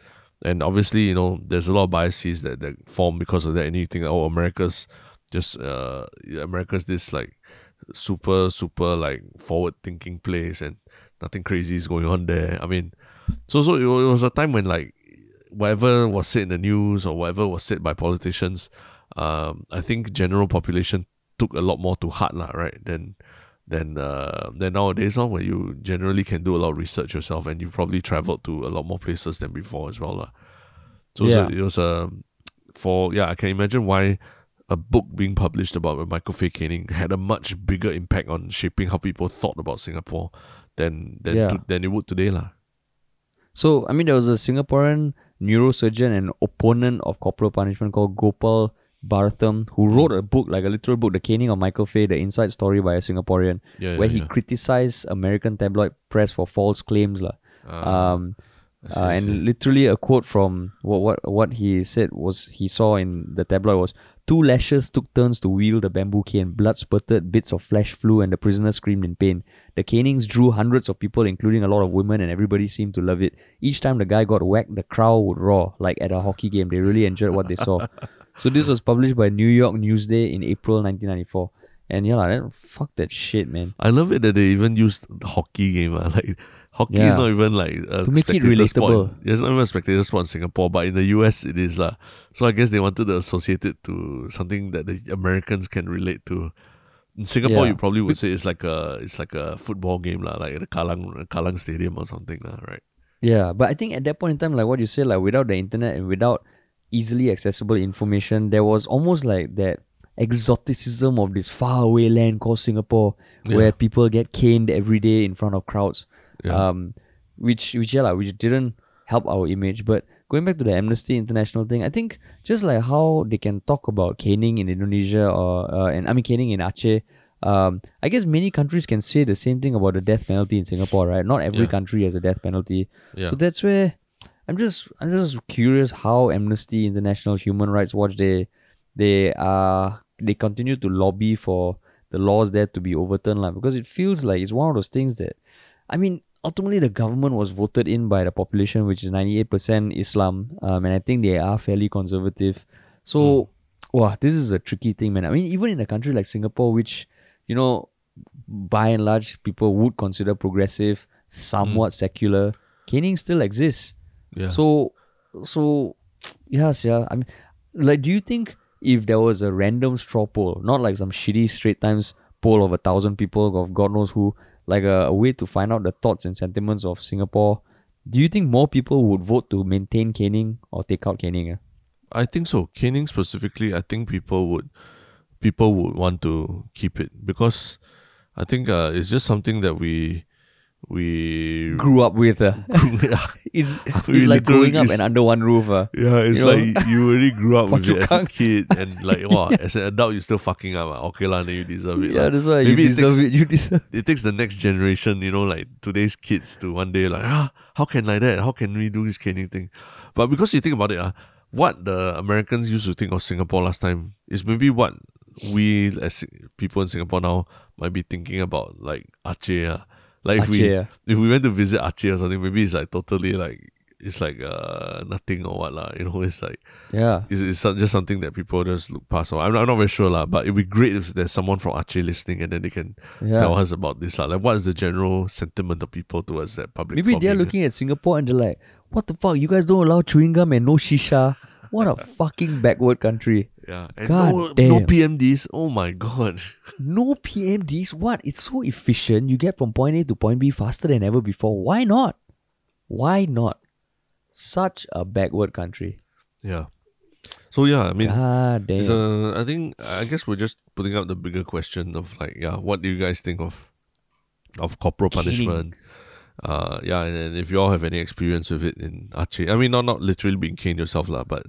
and obviously you know there's a lot of biases that that form because of that. And you think oh America's just uh America's this like super super like forward thinking place and nothing crazy is going on there. I mean, so so it was a time when like whatever was said in the news or whatever was said by politicians, um, I think general population took a lot more to heart lah, right? Than than uh than nowadays on where you generally can do a lot of research yourself and you've probably traveled to a lot more places than before as well lah. So, so it was a for yeah I can imagine why a book being published about Michael Fay caning had a much bigger impact on shaping how people thought about Singapore than than Yeah. to, than it would today lah. So I mean, there was a Singaporean neurosurgeon and opponent of corporal punishment called Gopal Baratham who wrote a book, like a literal book, The Caning of Michael Fay, the inside story by a Singaporean, Yeah, where yeah, he yeah. criticized American tabloid press for false claims, lah. Ah, um, uh, and literally a quote from what what what he said was he saw in the tabloid was two lashes took turns to wield the bamboo cane, blood spurted, bits of flesh flew, and the prisoner screamed in pain. The canings drew hundreds of people, including a lot of women, and everybody seemed to love it. Each time the guy got whacked, the crowd would roar like at a hockey game. They really enjoyed what they saw. [laughs] so this was published by New York Newsday in April 1994. And yeah, like, that, fuck that shit, man. I love it that they even used the hockey game. ah. [laughs] Like hockey is not even like a To make it spectator sport. It's not even a spectator sport in Singapore, but in the US it is lah. So I guess they wanted to associate it to something that the Americans can relate to. In Singapore, Yeah. you probably would say it's like a it's like a football game lah, like at the Kallang Kallang Stadium or something lah, right? Yeah, but I think at that point in time, like what you said, like without the internet and without easily accessible information, there was almost like that exoticism of this faraway land called Singapore, Yeah. where people get caned every day in front of crowds. Yeah. Um, which which yeah, like, which didn't help our image. But going back to the Amnesty International thing, I think just like how they can talk about caning in Indonesia or uh, and I mean caning in Aceh, um, I guess many countries can say the same thing about the death penalty in Singapore, right? Not every Yeah. country has a death penalty. Yeah. So that's where I'm just I'm just curious how Amnesty International Human Rights Watch they they uh they continue to lobby for the laws there to be overturned like, because it feels like it's one of those things that I mean ultimately the government was voted in by the population which is 98% Islam um, and I think they are fairly conservative. So wow this is a tricky thing man. I mean even in a country like Singapore which you know by and large people would consider progressive somewhat secular caning still exists. Yeah. so, so yes, [tsk] yeah. I mean, like, do you think if there was a random straw poll, not like some shitty Straits Times poll of a thousand people of God knows who, like a, a way to find out the thoughts and sentiments of Singapore, do you think more people would vote to maintain caning or take out caning? ah? I think so. Caning specifically, I think people would people would want to keep it because I think uh, it's just something that we we Grew up with, uh, yeah, it's, it's like growing up is- and under one roof. Uh. yeah, it's You know? like you already grew up [laughs] with it as a kid and like [laughs] wow, as an adult you still fucking up. ah. Okay lah, then you deserve it. Yeah, lah. that's why Maybe you it deserve takes- it. You deserve. it takes the next generation, you know, like today's kids to one day like, ah, how can like that? How can we do this caning thing? But because you think about it, ah, what the Americans used to think of Singapore last time is maybe what we as people in Singapore now might be thinking about like Aceh. ah. Like if we Aceh, ah. if we went to visit Aceh or something, maybe it's like totally like it's like uh nothing or what lah. You know, it's like Yeah. it's, it's just something that people just look past. Or I'm not, I'm not very sure lah. But it'd be great if there's someone from Aceh listening and then they can Yeah. tell us about this. lah. Like, what is the general sentiment of people towards that public? Maybe they're looking at Singapore and they're like, what the fuck? You guys don't allow chewing gum and no shisha? What a [laughs] fucking backward country. Yeah, and God no, no. PMDs. Oh my god. No PMDs? What? It's so efficient. You get from point A to point B faster than ever before. Why not? Why not? Such a backward country. Yeah. So yeah, I mean, God damn. a, I think I guess we're just putting up the bigger question of like, yeah, what do you guys think of of corporal punishment? Uh, yeah, and, and if you all have any experience with it in Aceh, I mean, not not literally being caned yourself, lah, but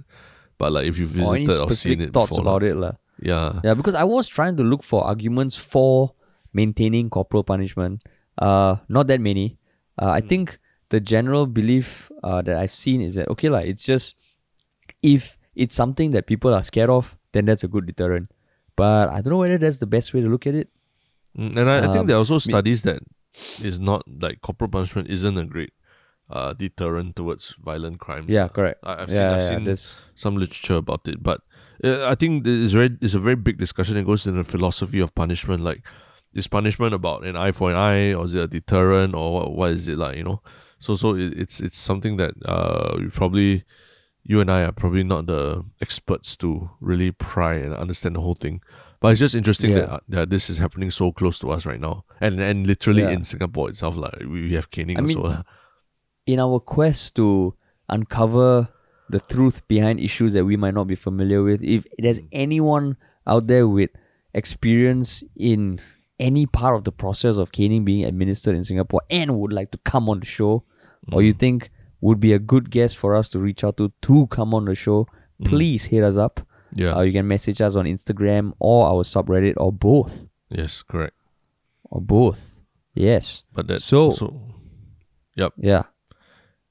but like if you've or any visited or seen specific it thoughts before, about it? lah. yeah, Yeah, because I was trying to look for arguments for maintaining corporal punishment. Uh, not that many. Uh, I think the general belief uh, that I've seen is that okay, like it's just if it's something that people are scared of, then that's a good deterrent. But I don't know whether that's the best way to look at it. Mm, and I, I think Um, there are also me- studies that is not like corporal punishment isn't a great uh, deterrent towards violent crimes. Yeah, correct. I, I've yeah, seen I've yeah, seen some literature about it, but uh, I think there is very it's a very big discussion. It goes in the philosophy of punishment. Like, is punishment about an eye for an eye, or is it a deterrent, or what, what is it like? You know, so so it, it's it's something that uh we probably you and I are probably not the experts to really pry and understand the whole thing. But it's just interesting that, Yeah. uh, that this is happening so close to us right now, and and literally in Singapore itself, like we we have caning I mean, also. In our quest to uncover the truth behind issues that we might not be familiar with, if there's mm. anyone out there with experience in any part of the process of caning being administered in Singapore and would like to come on the show, or you mm. think would be a good guest for us to reach out to to come on the show, mm. please hit us up. Yeah. Uh, you can message us on Instagram or our subreddit or both. yes. Correct. Or both. Yes. But that's So- also Yeah.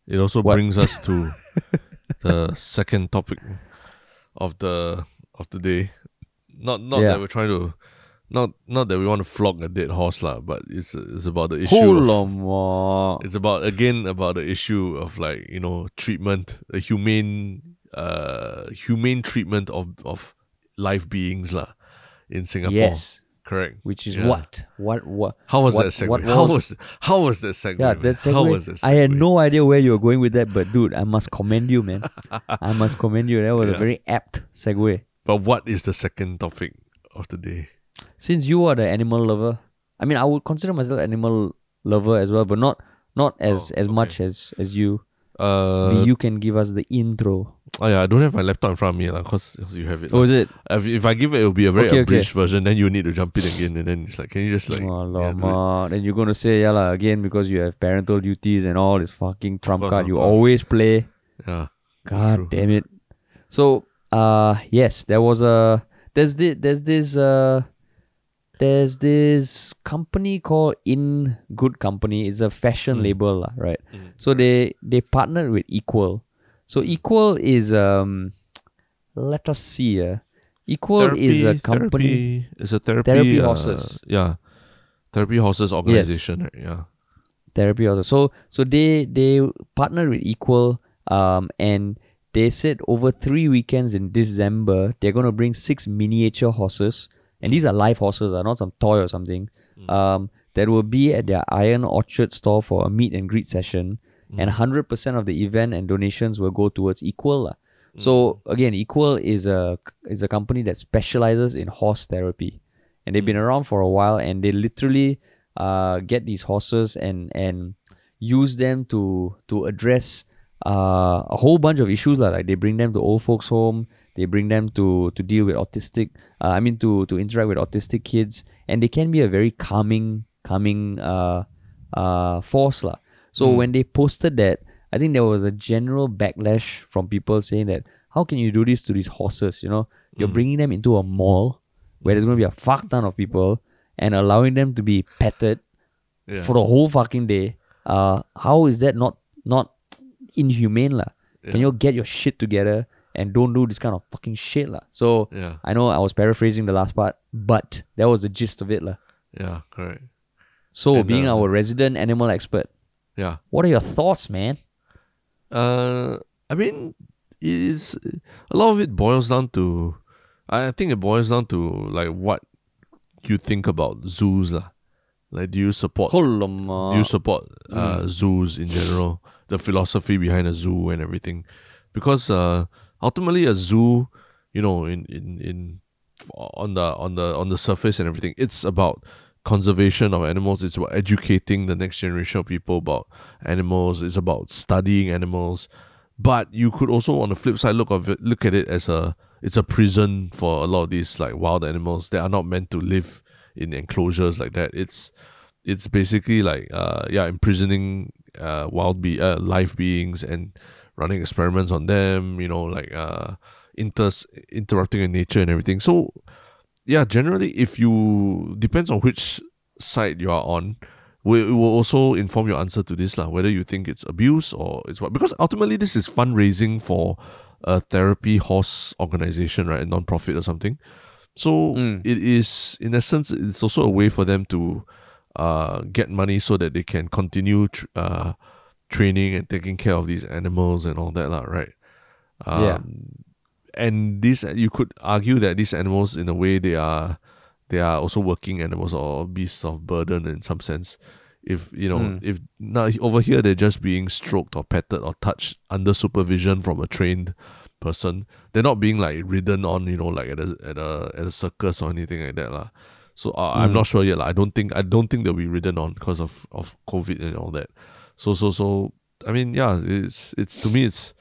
It also What? brings us to [laughs] the second topic of the of the day. Not not Yeah. that we're trying to not not that we want to flog a dead horse lah, but it's it's about the issue. Of, it's about again about the issue of like you know treatment, the humane uh humane treatment of of life beings lah in Singapore. Yes. Correct. Which is Yeah. what? What? What? How was what, that segue? What, how was, how was that segue? yeah, that segue, How was that I had no idea where you were going with that, but dude, I must commend you, man. I [laughs] must commend you. That was Yeah. a very apt segue. But what is the second topic of the day? Since you are the animal lover, I mean, I would consider myself animal lover as well, but not not as Oh, as okay. much as as you. Uh, you can give us the intro. oh yeah, I don't have my laptop in front of me lah, cause, 'cause you have it. Oh, is it? if, if I give it, it'll be a very Okay, okay. abridged version. Then you need to jump in again, and then it's like, can you just like, yeah, do it? Then you're gonna say yeah lah again because you have parental duties and all this fucking trump course, card you always play. yeah, God damn it. So uh yes, there was a there's this there's this uh there's this company called In Good Company. It's a fashion Mm. label, right? Mm. So they they partnered with Equal. So Equal is um, let us see. Uh, Equal is a company. Therapy, it's a therapy. Therapy uh, horses. Yeah. Therapy horses organization, right? Yeah. therapy horses. So so they they partnered with Equal um and they said over three weekends in December they're gonna bring six miniature horses and these are live horses, are not some toy or something. Um that will be at their ION Orchard store for a meet and greet session and hundred percent of the event and donations will go towards Equal. lah. So again, Equal is a is a company that specializes in horse therapy, and they've been around for a while. And they literally uh, get these horses and and use them to to address uh, a whole bunch of issues. Like they bring them to old folks' home, they bring them to to deal with autistic. Uh, I mean to to interact with autistic kids, and they can be a very calming calming uh, uh, force lah. So when they posted that, I think there was a general backlash from people saying that how can you do this to these horses? You know, you're bringing them into a mall where there's going to be a fuck ton of people and allowing them to be petted Yeah. for the whole fucking day. Uh, how is that not not inhumane lah? Can you get your shit together and don't do this kind of fucking shit lah? So yeah. I know I was paraphrasing the last part, but that was the gist of it lah. Yeah. Correct. So And, being uh, our resident animal expert, Yeah. what are your thoughts, man? Uh, I mean, it's a lot of it boils down to. I think it boils down to like what you think about zoos, lah. Like, do you support? Do you support uh, zoos in general? The philosophy behind a zoo and everything, because uh, ultimately a zoo, you know, in in in on the on the on the surface and everything, it's about conservation of animals. It's about educating the next generation of people about animals. It's about studying animals. But you could also, on the flip side, look of it, look at it as a it's a prison for a lot of these like wild animals that are not meant to live in enclosures like that. It's it's basically like uh yeah imprisoning uh wild be uh, live beings and running experiments on them. You know like uh inter interrupting in nature and everything. So yeah, generally, if you depends on which side you are on, will it will also inform your answer to this lah. Whether you think it's abuse or it's what because ultimately this is fundraising for a therapy horse organization, right, a non-profit or something. So Mm. it is in essence it's also a way for them to uh get money so that they can continue tr- uh training and taking care of these animals and all that lah, right? Um, Yeah. and these you could argue that these animals in a way they are they are also working animals or beasts of burden in some sense if you know Mm. if now over here they're just being stroked or petted or touched under supervision from a trained person they're not being like ridden on you know like at a at a, at a circus or anything like that lah. so uh, i'm Mm. not sure yet lah. i don't think i don't think they'll be ridden on because of of covid and all that so so so i mean yeah it's it's to me it's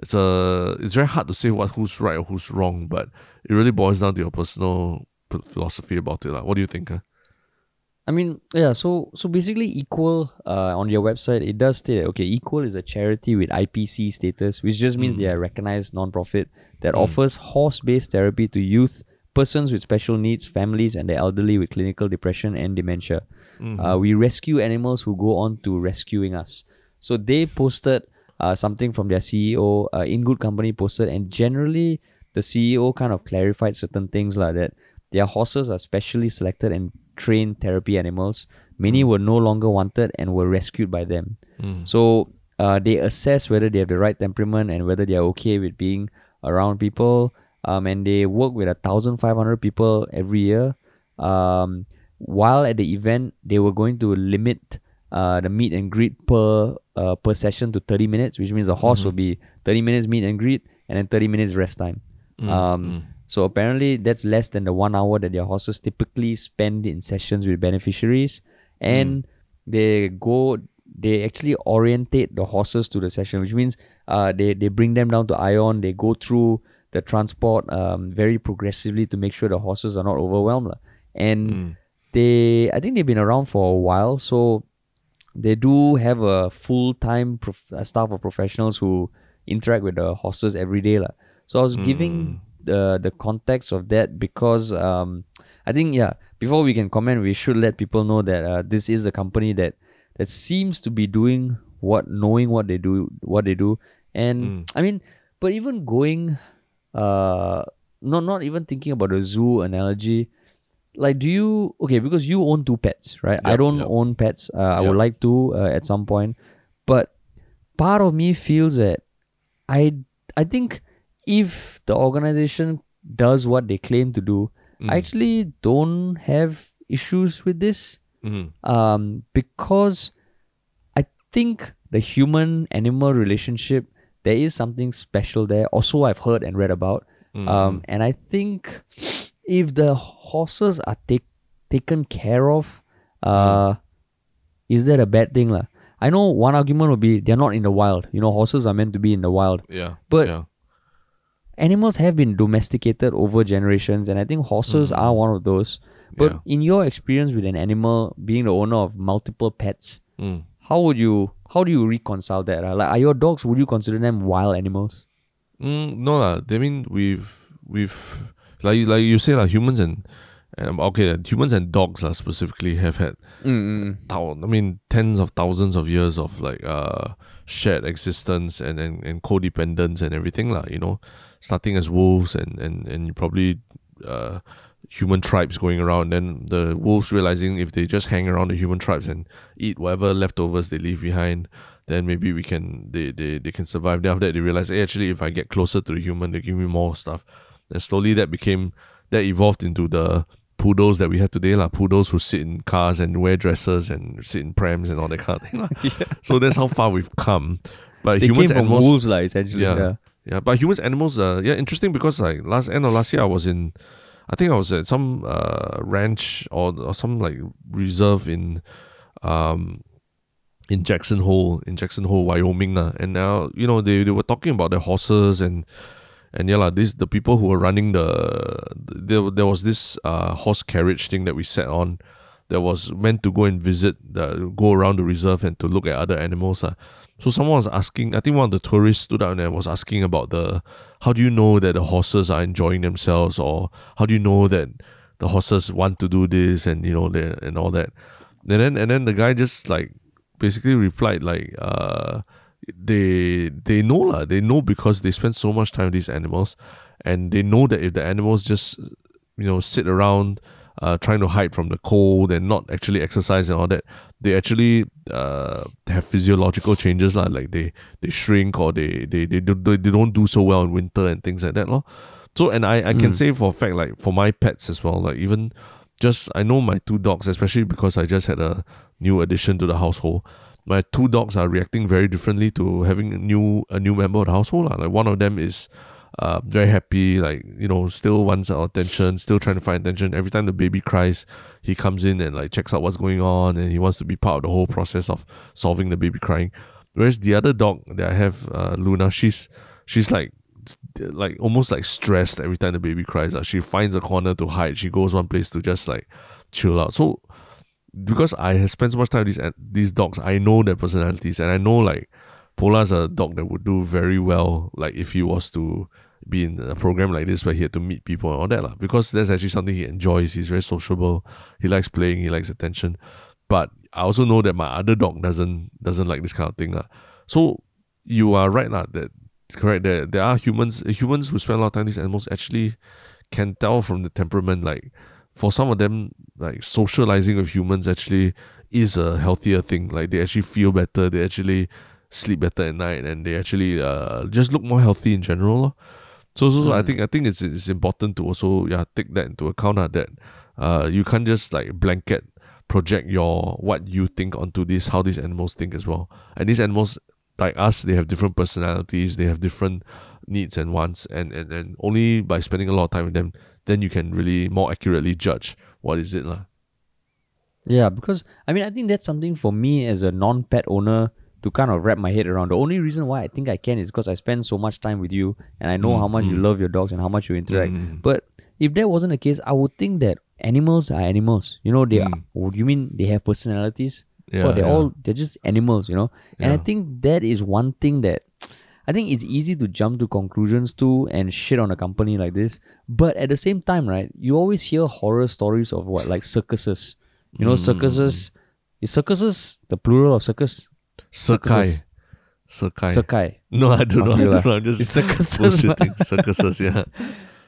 it's a it's very hard to say what who's right or who's wrong, but it really boils down to your personal philosophy about it. lah. What do you think? Huh? I mean, yeah. So so basically, Equal uh, on your website it does state okay, Equal is a charity with IPC status, which just means they are a recognized non-profit that offers horse-based therapy to youth, persons with special needs, families, and the elderly with clinical depression and dementia. Uh, we rescue animals who go on to rescuing us. So they posted uh, something from their CEO. Uh, in good company posted, and generally the CEO kind of clarified certain things like that. Their horses are specially selected and trained therapy animals. Many were no longer wanted and were rescued by them. Mm. So uh, they assess whether they have the right temperament and whether they are okay with being around people. Um, and they work with a thousand five hundred people every year. Um, while at the event, they were going to limit uh, the meet and greet per uh, per session to thirty minutes, which means the horse will be thirty minutes meet and greet and then thirty minutes rest time. Um, so apparently that's less than the one hour that their horses typically spend in sessions with beneficiaries, and they go. They actually orientate the horses to the session, which means uh, they they bring them down to Ion. They go through the transport um, very progressively to make sure the horses are not overwhelmed, and they I think they've been around for a while, so they do have a full time prof- staff of professionals who interact with the horses every day, lah. So I was giving the the context of that because um, I think yeah before we can comment, we should let people know that uh, this is a company that that seems to be doing what, knowing what they do, what they do, and Mm. I mean, but even going, uh, not not even thinking about the zoo analogy. Like, do you okay? Because you own two pets, right? I don't yep. own pets. Uh, I would like to uh, at some point, but part of me feels that I I think if the organization does what they claim to do, Mm. I actually don't have issues with this. Mhm. Um, because I think the human animal relationship there is something special there. Also, I've heard and read about. Mm. Um, and I think if the horses are take, taken care of, uh, is that a bad thing, lah? I know one argument would be they're not in the wild. You know, horses are meant to be in the wild. yeah. but- yeah. Animals have been domesticated over generations, and I think horses Mm. are one of those. But Yeah. in your experience with an animal, being the owner of multiple pets, Mm. how would you how do you reconcile that? ah? Like, are your dogs? Would you consider them wild animals? Mm, no lah. I mean we've we've like like you say like humans and um, okay humans and dogs lah specifically have had Mm-mm. thou- I mean tens of thousands of years of like uh shared existence and and, and codependence and everything lah. You know, starting as wolves and and and probably uh human tribes going around. Then the wolves realizing if they just hang around the human tribes and eat whatever leftovers they leave behind, then maybe we can they they, they can survive. Then after that they realize, hey, actually if I get closer to the human, they give me more stuff. And slowly that became that evolved into the poodles that we have today, lah. Poodles who sit in cars and wear dresses and sit in prams and all that kind of thing. lah. [laughs] So that's how far we've come. But They humans came animals wolves, like essentially. Yeah. yeah. yeah, but humans, animals, uh, yeah, interesting because like last end of last year, I was in, I think I was at some uh ranch or, or some like reserve in, um, in Jackson Hole, in Jackson Hole, Wyoming, uh, and now you know they, they were talking about the horses and and yeah, like this the people who were running the there there was this uh horse carriage thing that we sat on that was meant to go and visit the go around the reserve and to look at other animals. Uh. So someone was asking, I think one of the tourists stood out and was asking about the how do you know that the horses are enjoying themselves or how do you know that the horses want to do this and you know and all that. And then and then the guy just like basically replied like uh they they know lah. They know because they spend so much time with these animals and they know that if the animals just you know sit around uh, trying to hide from the cold and not actually exercise and all that, they actually uh, have physiological changes lah. Like they they shrink or they they they, do, they don't do so well in winter and things like that lor. So and I I can Mm. say for a fact like for my pets as well like even just I know my two dogs especially because I just had a new addition to the household. My two dogs are reacting very differently to having a new a new member of the household lah. Like one of them is uh, very happy, like you know, still wants our attention, still trying to find attention. Every time the baby cries, he comes in and like checks out what's going on, and he wants to be part of the whole process of solving the baby crying. Whereas the other dog that I have, uh, Luna, she's she's like like almost like stressed every time the baby cries. Uh. She finds a corner to hide. She goes one place to just like chill out. So because I have spent so much time with these these dogs, I know their personalities, and I know like Polar's a dog that would do very well, like if he was to be in a program like this where he had to meet people and all that, lah. Because that's actually something he enjoys. He's very sociable. He likes playing. He likes attention. But I also know that my other dog doesn't doesn't like this kind of thing, lah. So you are right, lah. That correct. There there are humans humans who spend a lot of time with these animals actually can tell from the temperament. Like for some of them, like socializing with humans actually is a healthier thing. Like they actually feel better. They actually sleep better at night, and they actually uh just look more healthy in general. So so, so I Mm. think I think it's it's important to also yeah take that into account uh, that uh you can't just like blanket project your what you think onto this how these animals think as well. And these animals like us, they have different personalities, they have different needs and wants, and and, and only by spending a lot of time with them, then you can really more accurately judge what is it lah. Yeah, because I mean, I think that's something for me as a non-pet owner to kind of wrap my head around. The only reason why I think I can is because I spend so much time with you, and I know Mm, how much you mm. love your dogs and how much you interact. Mm. But if that wasn't the case, I would think that animals are animals. You know, they Mm. are. You mean they have personalities? Yeah, or they're yeah. all they're just animals. You know, and I think that is one thing that I think it's easy to jump to conclusions too and shit on a company like this. But at the same time, right, you always hear horror stories of what like circuses. You know, circuses. Mm. Is circuses the plural of circus? Circai. Circai. Circi. no, I don't know. I don't know. I'm just It's circuses. Circuses, yeah. [laughs]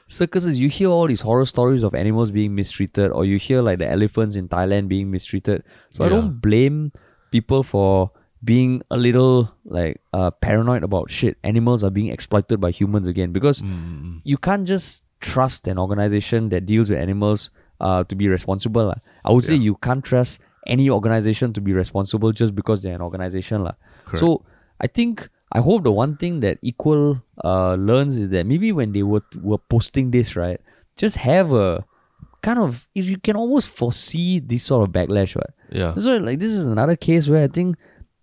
circuses you hear all these horror stories of animals being mistreated or you hear like the elephants in thailand being mistreated so i don't blame people for being a little like uh, paranoid about shit animals are being exploited by humans again because Mm, you can't just trust an organization that deals with animals uh, to be responsible lah. i would say you can't trust any organization to be responsible just because they're an organization correct. So I think I hope the one thing that Equal uh, learns is that maybe when they were were posting this, right, just have a kind of if you can almost foresee this sort of backlash, right? yeah. So like this is another case where I think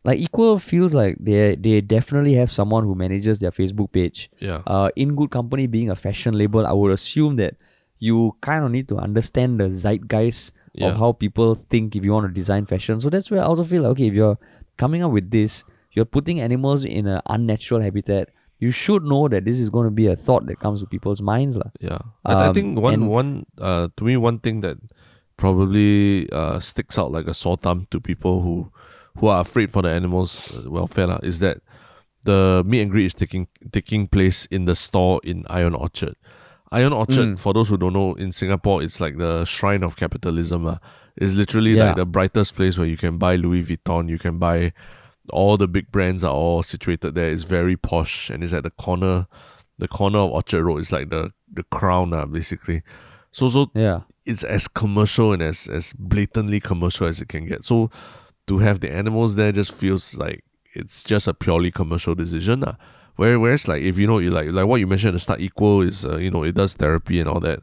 like Equal feels like they they definitely have someone who manages their Facebook page. Yeah. Uh, in good company being a fashion label, I would assume that you kind of need to understand the zeitgeist Yeah. of how people think if you want to design fashion. So that's where I also feel like okay, if you're coming up with this, you're putting animals in an unnatural habitat. You should know that this is going to be a thought that comes to people's minds, lah. Yeah, I, I Um, think one and- one uh to me one thing that probably uh sticks out like a sore thumb to people who who are afraid for the animals' uh, welfare lah, is that the meet and greet is taking taking place in the store in Ion Orchard. Ion Orchard, Mm. for those who don't know, in Singapore, it's like the shrine of capitalism. lah. It's literally Yeah. like the brightest place where you can buy Louis Vuitton, you can buy all the big brands are all situated there. It's very posh and it's at the corner the corner of Orchard Road is like the the crown uh, basically. So so Yeah. it's as commercial and as as blatantly commercial as it can get. So to have the animals there just feels like it's just a purely commercial decision. Uh. Where, whereas like if you know like like what you mentioned the start, equal is uh, you know it does therapy and all that.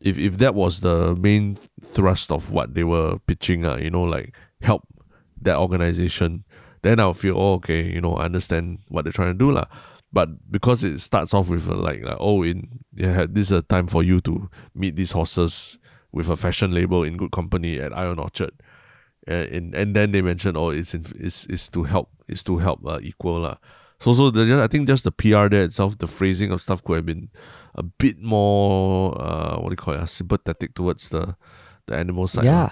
If if that was the main thrust of what they were pitching, uh, you know, like help that organization, then I'll feel oh okay, you know, I understand what they're trying to do lah. But because it starts off with a, like, like oh in yeah, this is a time for you to meet these horses with a fashion label in good company at Ion Orchard. And and then they mentioned oh it's in, it's, it's to help it's to help uh, equal lah. So so the, just- I think just the PR there itself, the phrasing of stuff could have been a bit more uh what do you call it uh, sympathetic towards the the animal side. Yeah.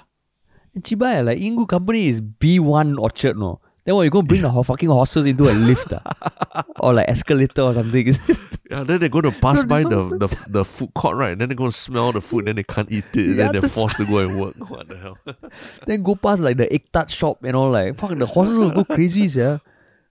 And Chibai, like In Good company is B1 Orchard, no. Then what, you gonna bring the ho- fucking horses into a lift ah? or like escalator or something? [laughs] Yeah, then they're going to pass No, by the, the the food court, right? And then they're going to smell the food, and then they can't eat it, and Yeah, then they're forced to go and work. [laughs] What the hell? [laughs] then go past like the egg tart shop and all like fuck the horses will go crazy, yeah.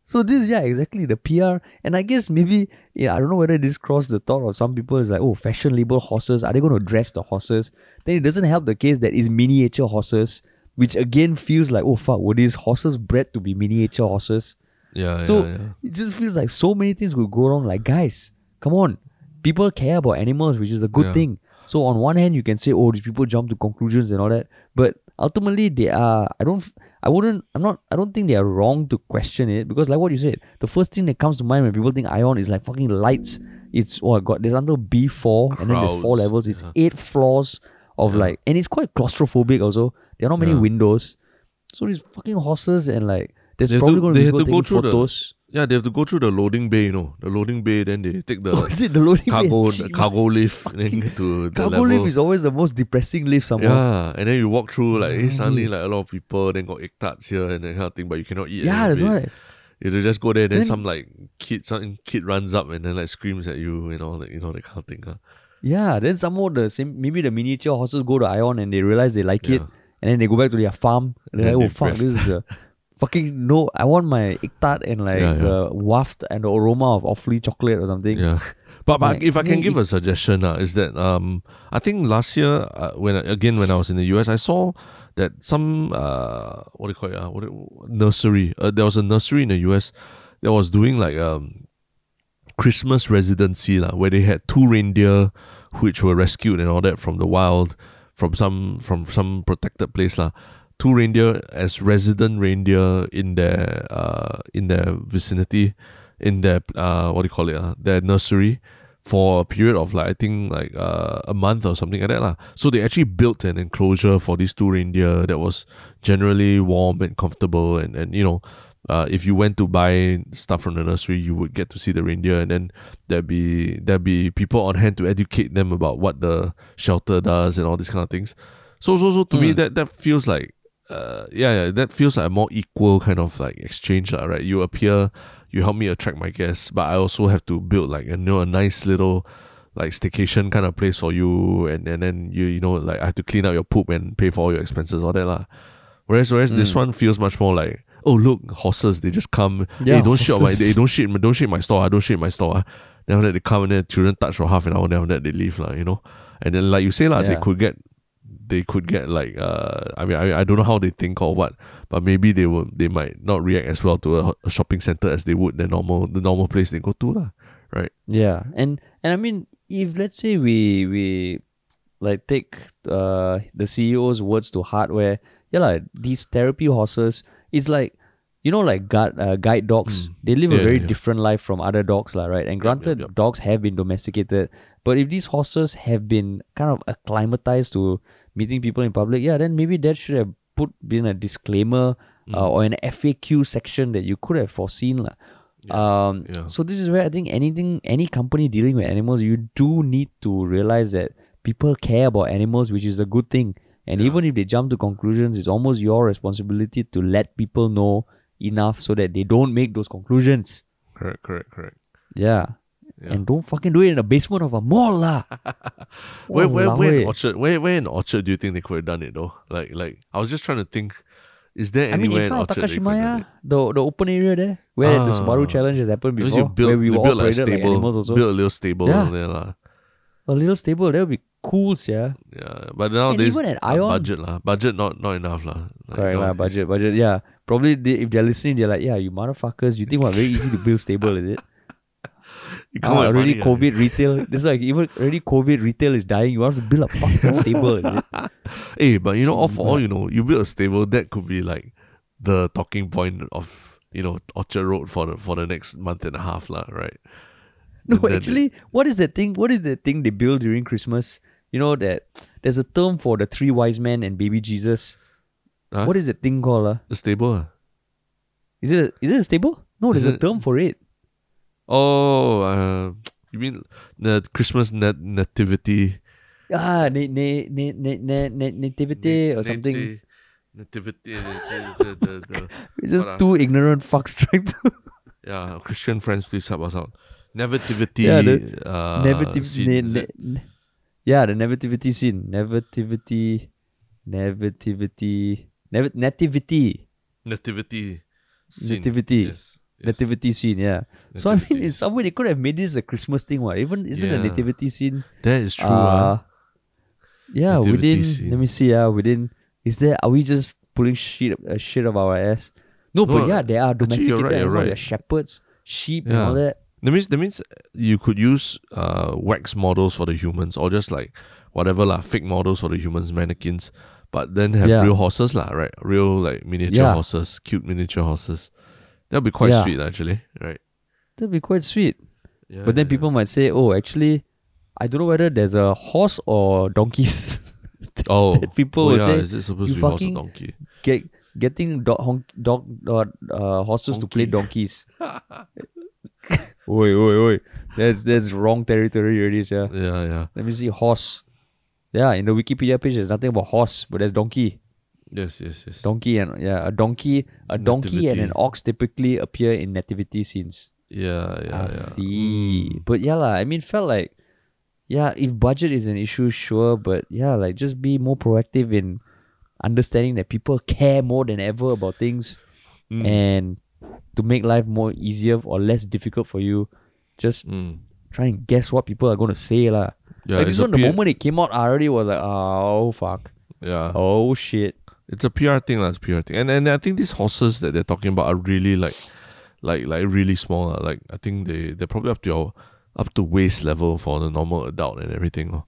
So this yeah, exactly the PR. And I guess maybe yeah, I don't know whether this crossed the thought of some people is like, oh, fashion label horses, are they gonna dress the horses? Then it doesn't help the case that is miniature horses, which again feels like, oh fuck, were these horses bred to be miniature horses? Yeah, So yeah, yeah. it just feels like so many things could go wrong. Like, guys, come on. People care about animals, which is a good Yeah. thing. So on one hand, you can say, oh, these people jump to conclusions and all that. But ultimately, they are. I don't. I wouldn't. I'm not. I don't think they are wrong to question it because, like what you said, the first thing that comes to mind when people think Ion is like fucking lights. It's oh god. There's until B four and then there's four levels. It's eight floors of Yeah. like, and it's quite claustrophobic. Also, there are not many Yeah. windows. So these fucking horses and like, there's They probably to- going to they be have people to go taking through the- photos. Yeah, they have to go through the loading bay, you know. The loading bay, then they take the [laughs] Oh, is it the loading bay? cargo [laughs] the cargo lift and then get to the Cargo level. lift is always the most depressing lift Somewhere. yeah, and then you walk through like eh, suddenly like a lot of people, then got egg tarts here and that kind of thing, but you cannot eat. Yeah, that's right. You just go there, then, Then- some like kid, some kid runs up and then like screams at you, you know, like you know that kind of thing. huh? Yeah, then some somehow the same maybe the miniature horses go to Ion and they realize they like it Yeah. and then they go back to their farm. And they're like, oh fuck, depressed. this is a fucking no. I want my egg and like Yeah, yeah. the waft and the aroma of awfully chocolate or something. Yeah. But, but Like, if I can yeah, give a suggestion, uh, is that um I think last year uh, when again when I was in the US, I saw that some uh what do you call it, uh, what do- nursery uh, there was a nursery in the US that was doing like um Christmas residency lah, where they had two reindeer which were rescued and all that from the wild from some from some protected place lah. Two reindeer as resident reindeer in their uh in their vicinity in their uh what do you call it uh, their nursery for a period of like I think like uh, a month or something like that lah. So they actually built an enclosure for these two reindeer that was generally warm and comfortable and, and you know uh, if you went to buy stuff from the nursery, you would get to see the reindeer, and then there'd be there'd be people on hand to educate them about what the shelter does and all these kind of things. So so so to me Mm. that that feels like uh yeah, yeah that feels like a more equal kind of like exchange lah, right? You appear, you help me attract my guests, but I also have to build like a, you know a nice little like staycation kind of place for you, and and then you you know like I have to clean out your poop and pay for all your expenses, all that lah. Whereas whereas this Mm. one feels much more like oh look horses they just come. Yeah, hey don't shit on my they don't shit don't shit my store ah, don't shit my store ah. then after that they come and then children touch for half an hour then after that they leave lah you know. And then like you say lah they could get they could get like uh I mean I, I don't know how they think or what but maybe they will they might not react as well to a, a shopping center as they would the normal the normal place they go to lah right? Yeah, and and I mean, if let's say we we like take uh the CEO's words to hardware, where yeah, like these therapy horses, it's like you know, like guide uh, guide dogs. Mm. They live Yeah, a very yeah. different life from other dogs, lah, right? And granted, yup, yup. dogs have been domesticated, but if these horses have been kind of acclimatized to meeting people in public, yeah, then maybe that should have put been a disclaimer Mm. uh, or an FAQ section that you could have foreseen, lah. Um, yeah. so this is where I think anything, any company dealing with animals, you do need to realize that people care about animals, which is a good thing. And Yeah. even if they jump to conclusions, it's almost your responsibility to let people know enough so that they don't make those conclusions. correct correct correct Yeah. Yeah. And don't fucking do it in the basement of a mall lah. [laughs] where where where in eh. Orchard where where in Orchard do you think they could have done it though like like I was just trying to think is there I mean, anywhere in front of Orchard they could have done? Takashimaya, the the open area there, where the Ah. Subaru challenge has happened before, you build, where we you were build like a operated like stable, animals also. build a little stable Yeah. there lah. A little stable, that would be cool, yeah. Yeah, but nowadays even at Ion- budget lah, budget not not enough lah. Like, Correct lah, budget, budget. Yeah, probably they, if they're listening, they're like, yeah, you motherfuckers, you think what very easy to build stable, is it? [laughs] You Ah, come with already money. COVID retail. That's why even already COVID retail is dying. You want to build a fucking stable, is it? Hey, [laughs] but you know, all for all you know, you build a stable that could be like the talking point of you know Orchard Road for the for the next month and a half lah, right? No, And then it- actually, what is the thing? What is the thing they build during Christmas? You know that there's a term for the three wise men and baby Jesus. Huh? What is the thing called? Uh? the stable. ah. Is it a, is it a stable? No, there's Is a it- term for it. Oh, uh, you mean the Christmas nat- nativity? Ah, na- na- na- na- na- na- nativity or something. Nati- Nativity. the, the, the, [laughs] We're just what ah? two ignorant fucks trying to [laughs] yeah, Christian friends, please help us out. Nativity. Yeah, the uh, Nativity. Scene, is na- it? na- yeah, the nativity scene. Nativity. Nativity. Nav- nativity. Nativity. Scene. Nativity. Yes. yes. Nativity scene, yeah. So I mean, in some way, they could have made this a Christmas thing. What even isn't a nativity scene? that is true. uh, ah. yeah, Nativity within. scene. Let me see. Yeah, within. Is there? Are we just pulling shit uh, shit of our ass? No, No, but yeah, there are domesticated right, animals. right. There are shepherds, sheep, and all that. That means that means you could use uh wax models for the humans or just like whatever lah, fake models for the humans, mannequins, but then have Yeah. real horses lah, right? Real like miniature Yeah. horses, cute miniature horses. That'll be quite Yeah. sweet actually, right? That'd be quite sweet. Yeah, But then yeah, people might say, "Oh, actually, I don't know whether there's a horse or donkeys." [laughs] oh, people oh will yeah, say, is it supposed "You to be horse or fucking donkey? Get getting dog honk, dog uh, uh, horses to play donkeys." [laughs] oi, oi, oi! That's that's wrong territory already, yeah. Yeah, yeah. Let me see horse. Yeah, in the Wikipedia page, there's nothing about horse, but there's donkey. Yes, yes, yes. Donkey and yeah, a donkey, a donkey and an ox typically appear in nativity scenes. Yeah, yeah, I yeah. see. Mm. But yeah, lah. I mean, felt like, yeah, if budget is an issue, sure, but yeah, like just be more proactive in understanding that people care more than ever about things, Mm. and to make life more easier or less difficult for you, just Mm. try and guess what people are gonna say, lah. Yeah, like it's this one, the P- moment it came out, I already was like, oh fuck, yeah. oh shit. It's a PR thing, lah. It's PR thing, and and I think these horses that they're talking about are really like, like like really small. lah. Like I think they they're probably up to your up to waist level for the normal adult and everything. lor.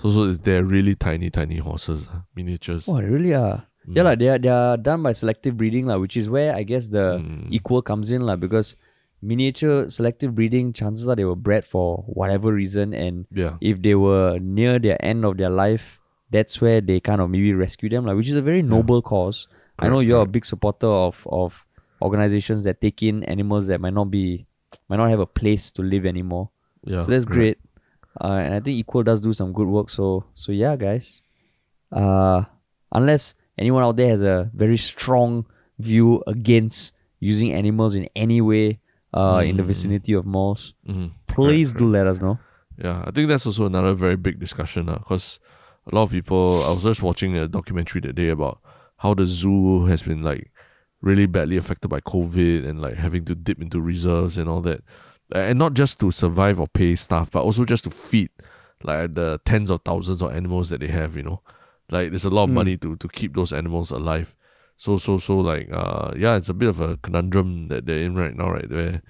So so they're really tiny tiny horses, miniatures. Oh, really are. Mm. Yeah, like they are they are done by selective breeding, like, which is where I guess the Mm. equal comes in, like, because miniature selective breeding, chances are they were bred for whatever reason, and Yeah, if they were near their end of their life, that's where they kind of maybe rescue them, like, which is a very noble cause. I know you're a big supporter of of organizations that take in animals that might not be might not have a place to live anymore. Yeah. so that's right. great. Uh, and I think Equal does do some good work. So so yeah, guys. Uh, unless anyone out there has a very strong view against using animals in any way uh, in the Mm. vicinity of malls, Mhm. please Right, do let us know. Yeah, I think that's also another very big discussion because a lot of people. I was just watching a documentary that day about how the zoo has been like really badly affected by COVID and like having to dip into reserves and all that, and not just to survive or pay staff, but also just to feed like the tens of thousands of animals that they have. You know, like there's a lot of Mm. money to to keep those animals alive. So so so like uh yeah, it's a bit of a conundrum that they're in right now, right? Where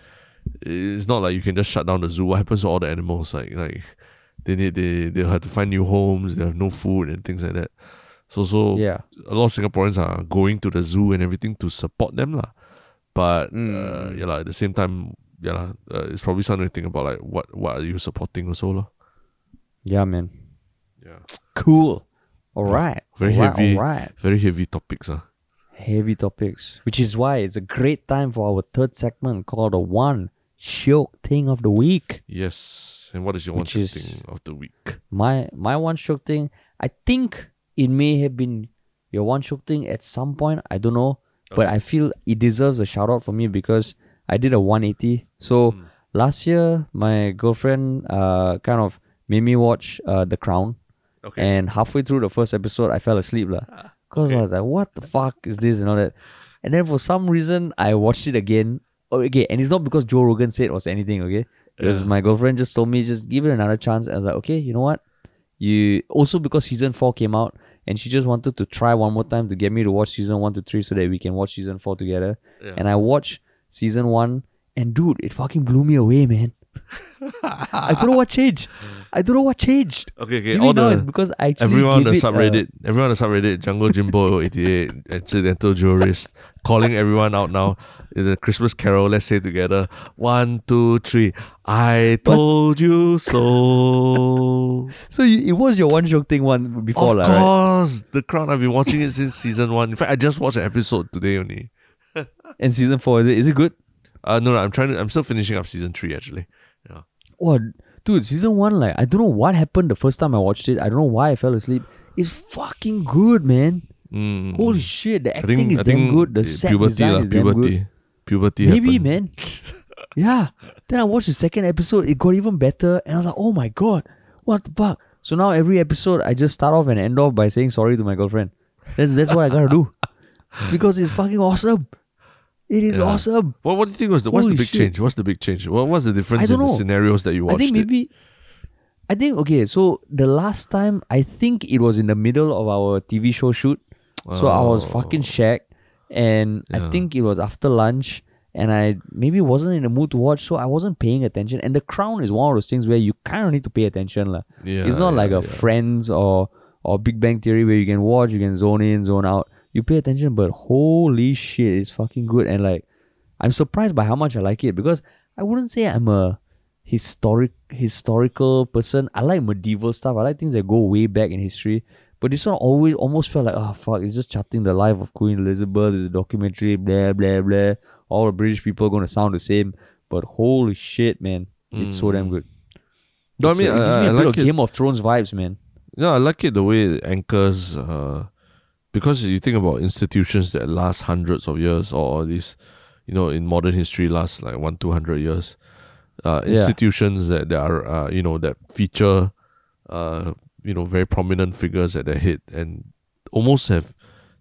it's not like you can just shut down the zoo. What happens to all the animals? Like like they need they they'll have to find new homes. They have no food and things like that. So so Yeah. a lot of Singaporeans are going to the zoo and everything to support them lah. But uh, Mm. yeah lah, at the same time, yeah lah, uh, it's probably something to think about like what what are you supporting also lah. Yeah, man. Yeah. Cool. All right. Very all right, heavy. All right. Very heavy topics ah. Heavy topics, which is why it's a great time for our third segment called the One Shiok Thing of the Week. Yes. And what is your one is- thing of the week? My my one shiok thing, I think it may have been your one shiok thing at some point. I don't know, but I feel it deserves a shout out for me because I did a 180. So Mm. last year, my girlfriend uh kind of made me watch uh The Crown, Okay. and halfway through the first episode, I fell asleep lah. Ah, Cause I was like, what the fuck is this and all that, and then for some reason I watched it again. Oh, okay, and it's not because Joe Rogan said it was anything. Okay, because Yeah. my girlfriend just told me just give it another chance. And I was like, okay, you know what? You also because season four came out and she just wanted to try one more time to get me to watch season one to three so that we can watch season four together. Yeah. And I watched season one and dude, it fucking blew me away, man. I don't know what changed. I don't know what changed. [laughs] okay, okay. Maybe all now the it's because I actually Everyone on the uh, subreddit, everyone on the subreddit, Jungle Jimbo [laughs] 88, accidental jurist, calling everyone out now. In the Christmas Carol, let's say together. One, two, three. I told you so. [laughs] so you, it was your one joke thing one before, of right? course, The Crown. I've been watching it since season one. In fact, I just watched an episode today only. And season four is it? Is it good? Uh, no, no, I'm trying to. I'm still finishing up season three actually. Oh, dude, season one, like I don't know what happened the first time I watched it. I don't know why I fell asleep. It's fucking good, man. Mm. Holy shit, the acting think is I damn good. The set puberty design lah, is damn puberty, good. puberty. Maybe, happened. man. [laughs] yeah. Then I watched the second episode. It got even better, and I was like, "Oh my god, what the fuck!" So now every episode, I just start off and end off by saying sorry to my girlfriend. That's that's what I gotta do, [laughs] because it's fucking awesome. It is Yeah. awesome. What What do you think was the What's the big shit. change? What's the big change? What What's the difference don't in the scenarios that you watched? I think it? maybe. I think okay. So the last time, I think it was in the middle of our TV show shoot. So I was oh. fucking Oh. shacked, and I think it was after lunch, and I maybe wasn't in the mood to watch, so I wasn't paying attention. And The Crown is one of those things where you kind of need to pay attention, lah. Yeah, it's not yeah, like a yeah. Friends or or Big Bang Theory where you can watch, you can zone in, zone out. You pay attention, but holy shit, it's fucking good. And like, I'm surprised by how much I like it because I wouldn't say I'm a historic historical person. I like medieval stuff. I like things that go way back in history. But this one always almost felt like, oh fuck, it's just charting the life of Queen Elizabeth. It's a documentary, blah blah blah. All the British people are gonna sound the same. But holy shit, man, it's so damn Mm. good. No, I mean, so- it gives I, me I a bit like of it. Game of Thrones vibes, man. Yeah, I like it the way it anchors. Uh, because you think about institutions that last hundreds of years, or these, you know, in modern history last like one two hundred years. Uh, Yeah. institutions that, that are uh, you know that feature, uh, you know, very prominent figures at their head and almost have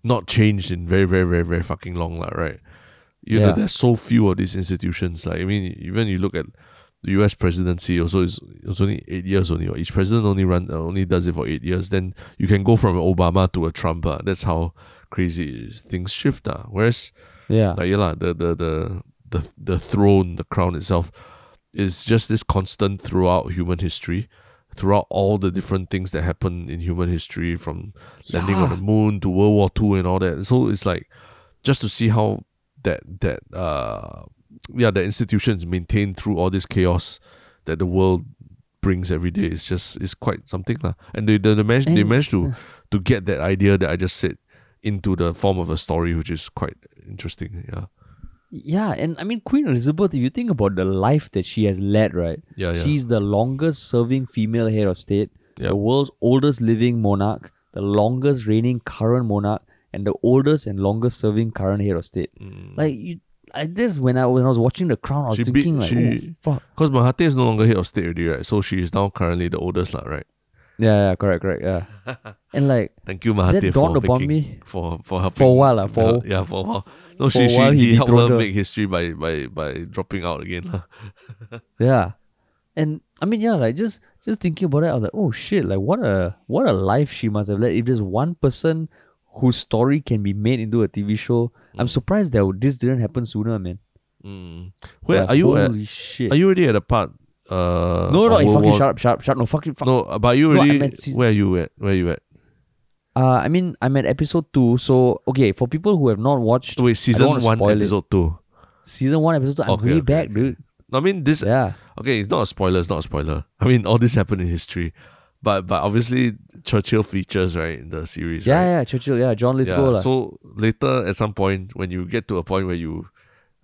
not changed in very very very very fucking long, lah, right? You know, there's so few of these institutions. Like I mean, even you look at the U.S. presidency also is it's only eight years only. or Each president only run uh, only does it for eight years. Then you can go from Obama to a Trump. Uh, that's how crazy things shift. Uh. Whereas Yeah. like yeah, lah, the, the the the the throne, the crown itself, is just this constant throughout human history, throughout all the different things that happen in human history, from landing on the moon to World War Two and all that. So it's like just to see how that that uh yeah the institutions maintained through all this chaos that the world brings every day is just is quite something lah. And they they, they, managed, they managed to to get that idea that I just said into the form of a story, which is quite interesting. Yeah. Yeah, and I mean Queen Elizabeth. If you think about the life that she has led, right? Yeah, yeah. She's the longest serving female head of state, the world's oldest living monarch, the longest reigning current monarch, and the oldest and longest serving current head of state. Mm. Like you, I just when I when I was watching The Crown, I was She beat- thinking like, she- oh fuck. Because Mahathir is no longer head of state already, right? So she is now currently the oldest, lah, right? Yeah, yeah, correct, correct, yeah. [laughs] and like Thank you, Mahathir, that for dawned upon making, me for for helping for a while, lah, for uh, yeah for a while. No, for she a she while he he helped her make history by by by dropping out again. [laughs] Yeah. And I mean, yeah, like just just thinking about it, I was like, oh shit, like what a what a life she must have led. If there's one person whose story can be made into a TV show, I'm Mm. surprised that this didn't happen sooner, man. Mm. Where Like, are you at? Shit. Are you already at a part? Uh, no, no, World fucking shut up, shut up, shut up. No, fucking fuck. No, but you No, already. at seas- where are you at? Where are you at? Uh, I mean, I'm at episode two. So, okay, for people who have not watched Wait, season one, spoil it. episode two. season one, episode two, I'm Okay, way okay, back, dude. I mean, this. Yeah. Okay, it's not a spoiler. It's not a spoiler. [laughs] I mean, all this happened in history, but but obviously Churchill features right in the series. Yeah, right? yeah, Churchill, yeah, John Lithgow. Yeah. lah. So later, at some point, when you get to a point where you,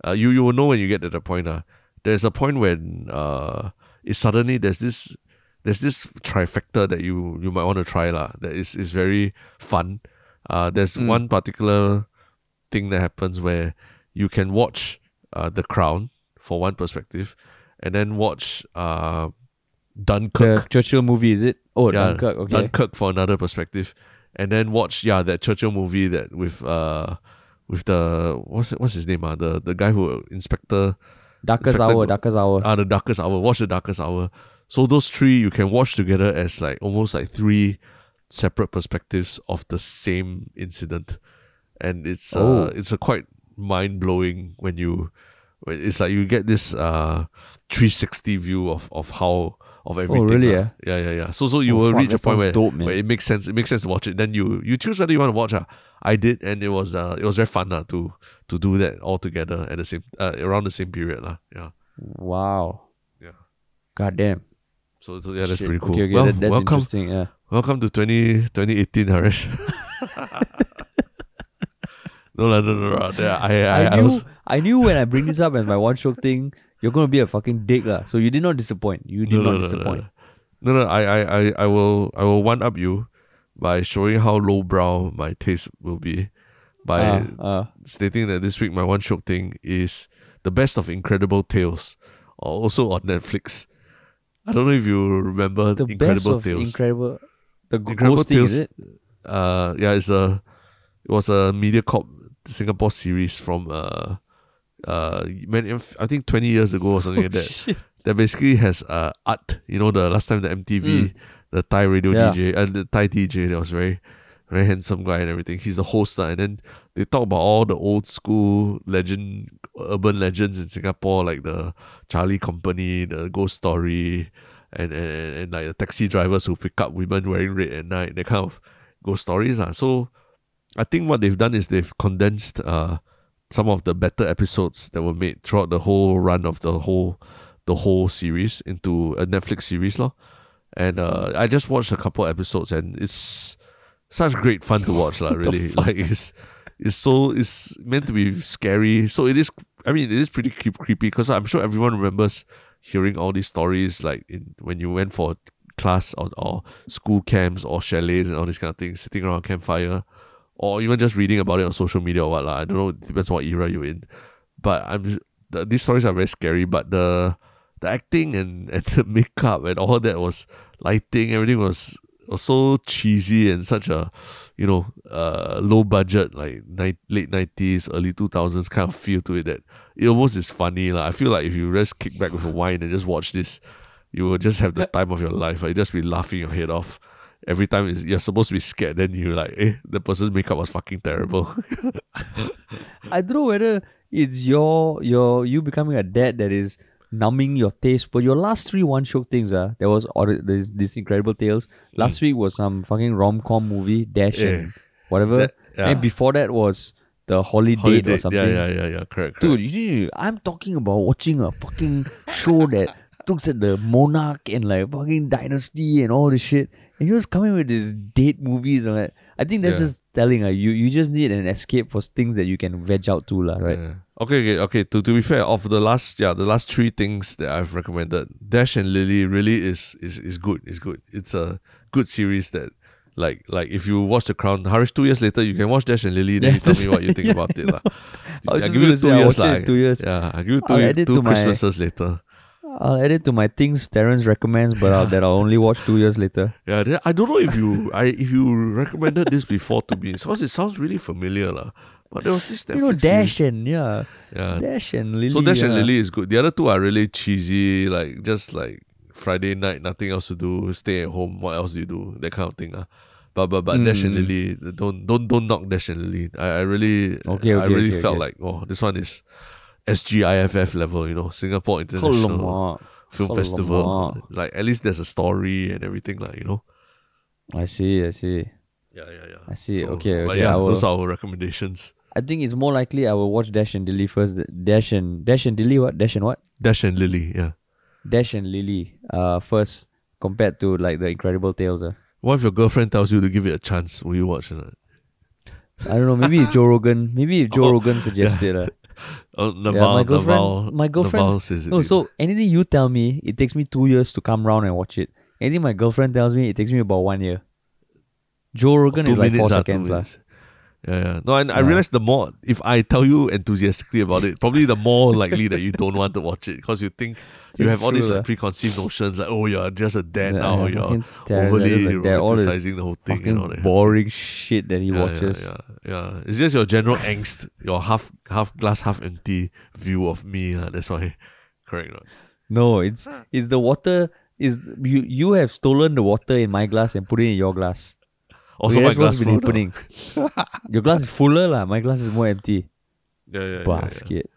uh, you you will know when you get to the point. Uh, there's a point when uh, it suddenly there's this there's this trifecta that you you might want to try lah. That is is very fun. Uh, there's Mm. one particular thing that happens where you can watch uh, The Crown for one perspective, and then watch uh, Dunkirk the Churchill movie, is it? Oh, yeah, Dunkirk, okay. Dunkirk for another perspective, and then watch yeah that Churchill movie that with uh with the what's what's his name ah the the guy who Inspector Darkest Inspector Hour, Darkest Hour. ah the Darkest Hour watch the Darkest Hour. So those three you can watch together as like almost like three separate perspectives of the same incident, and it's uh Oh. it's a quite mind blowing when you it's like you get this uh 360 view of of how of everything. Oh, really, lah. Yeah, yeah, yeah. So so you Oh, will fuck, reach a point where, dope, where it makes sense. It makes sense to watch it. Then you you choose whether you want to watch. Uh. I did, and it was uh it was very fun uh, to to do that all together at the same uh, around the same period lah. Yeah, Wow. yeah. God damn. So, so yeah, that's Shit. pretty cool. Okay, okay, well, that, that's welcome interesting. Yeah. welcome to 20, 2018, Harish. [laughs] [laughs] no, no, no, no, no. Yeah, I, I, I, I knew was, I knew when I bring this up as my one shiok thing, you're gonna be a fucking dick lah. So you did not disappoint. You did no, no, not no, disappoint. No, no, I, I, I, I will, I will one up you by showing how lowbrow my taste will be by Uh, uh, stating that this week my one shiok thing is the best of Incredible Tales, also on Netflix. I don't know if you remember the best Incredible of Tales. incredible. The Incredible ghost thing is it? uh, yeah, it's a, it was a media MediaCorp Singapore series from uh, uh, I think twenty years ago or something like Oh, that. shit. that basically has uh art. You know the last time the MTV, Mm. the Thai radio Yeah. DJ and the Thai DJ that was very very handsome guy and everything. He's the host and then they talk about all the old school legend urban legends in Singapore like the Charlie Company, the Ghost Story, and and, and, like the taxi drivers who pick up women wearing red at night, that kind of ghost stories. lah. So I think what they've done is they've condensed uh some of the better episodes that were made throughout the whole run of the whole the whole series into a Netflix series lor. And uh, I just watched a couple episodes and it's such great fun to watch lah. [laughs] Really, like it's it's so it's meant to be scary. So it is. I mean, it is pretty creep, creepy because I'm sure everyone remembers hearing all these stories like in when you went for class or, or school camps or chalets and all these kind of things, sitting around a campfire, or even just reading about it on social media or what lah. I don't know. It depends what era you're in. But I'm just- the, these stories are very scary. But the the acting and, [laughs] and the makeup and all that was lighting, everything was was so cheesy and such a you know uh low budget like ni- late nineties, early two thousands kind of feel to it that it almost is funny lah. I feel like if you just kick back with a wine and just watch this, you will just have the time of your life. Like, you just be laughing your head off. Every time you're supposed to be scared, then you're like, eh, the person's makeup was fucking terrible. [laughs] I don't know whether it's your your you becoming a dad that is numbing your taste. But your last three one shiok things, uh, there was all there's this incredible tales. Last week was some fucking rom com movie, Dash Yeah. and whatever. That- yeah. And before that was the holiday, Holiday. or something. Yeah, yeah, yeah, yeah. Correct. correct. Dude, you, I'm talking about watching a fucking show that looks at the monarch and like fucking dynasty and all this shit. And he was coming with these date movies and like I think that's Yeah. just telling uh, you you just need an escape for things that you can veg out to, lah, right? Yeah. Okay, okay, okay. To to be fair, of the last yeah, the last three things that I've recommended, Dash and Lily really is is is good. It's good. It's a good series that like like if you watch The Crown, Harish, two years later you can watch Dash and Lily, then Yeah, you tell me what you think [laughs] about it. lah. I give you two years. lah. two years. Yeah, I give you two, I'll add it two to my- Christmases later. I'll add it to my things Terrence recommends, but I'll, that I'll only watch two years later. [laughs] Yeah, I don't know if you I if you recommended this before to me because it sounds really familiar lah. But there was this Netflix you know, series- Dash and yeah, Yeah, Dash and Lily. So Dash and yeah. Lily is good. The other two are really cheesy, like just like Friday night, nothing else to do, stay at home. What else do you do? That kind of thing. Uh. But but but Dash and Mm. Lily, don't don't don't knock Dash and Lily. I, I really Okay, I really okay, felt okay. like oh this one is SGIFF level, you know, Singapore International. Film. Festival. Like at least there's a story and everything, like you know. I see, I see. Yeah, yeah, yeah. I see. Okay, but okay, yeah, will- those are our recommendations. I think it's more likely I will watch Dash and Lily first. Dash and Dash and Lily, what? Dash and what? Dash and Lily, yeah. Dash and Lily, uh, first compared to like the Incredible Tales. Uh. What if your girlfriend tells you to give it a chance? Will you watch it? I don't know. Maybe if Joe Rogan, maybe if Joe [laughs] Oh, Rogan suggested. Uh. [laughs] Oh, Naval, my girlfriend- Naval, my girlfriend- Naval says it No, so anything you tell me, it takes me two years to come round and watch it. Anything my girlfriend tells me, it takes me about one year. Joe Rogan is like four ah, seconds. lah. Yeah, yeah. No, and I realize the more if I tell you enthusiastically about it, probably the more [laughs] likely that you don't want to watch it because you think you have all these like, eh? preconceived notions like, oh, you're just a dad Yeah, now, you're overly like, they're all this romanticizing the whole thing. You know, that- boring shit that he yeah, watches. Yeah, yeah, yeah. It's just your general angst, your half half glass half empty view of me. lah. That's why, correct. Not? No, it's it's the water. Is you you have stolen the water in my glass and put it in your glass. Also, Okay, my glass been happening. your glass is fuller, lah. My glass is more empty. [laughs] Yeah, yeah. Basket.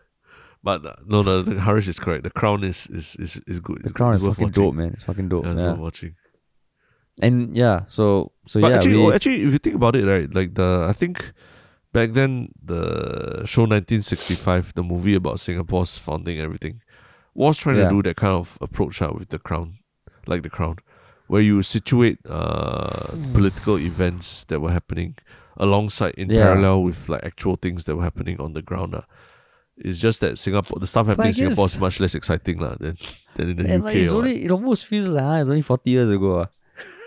But uh, no, no, the Harish is correct. The Crown is is is, is good. The crown is It's worth fucking watching. dope, man. It's fucking dope. Yeah, it's Yeah. worth watching. And yeah, so so but yeah, actually, we, oh, actually, if you think about it, right, like the I think back then the show 1965, the movie about Singapore's founding, everything, was trying Yeah. to do that kind of approach out with the Crown, like the Crown, where you situate uh political events that were happening alongside in Yeah. parallel with like actual things that were happening on the ground. Uh. It's just that Singapore, the stuff happening in Singapore is much less exciting lah than than in the and UK. like it's what. only it almost feels like ah, it's only forty years ago. ah.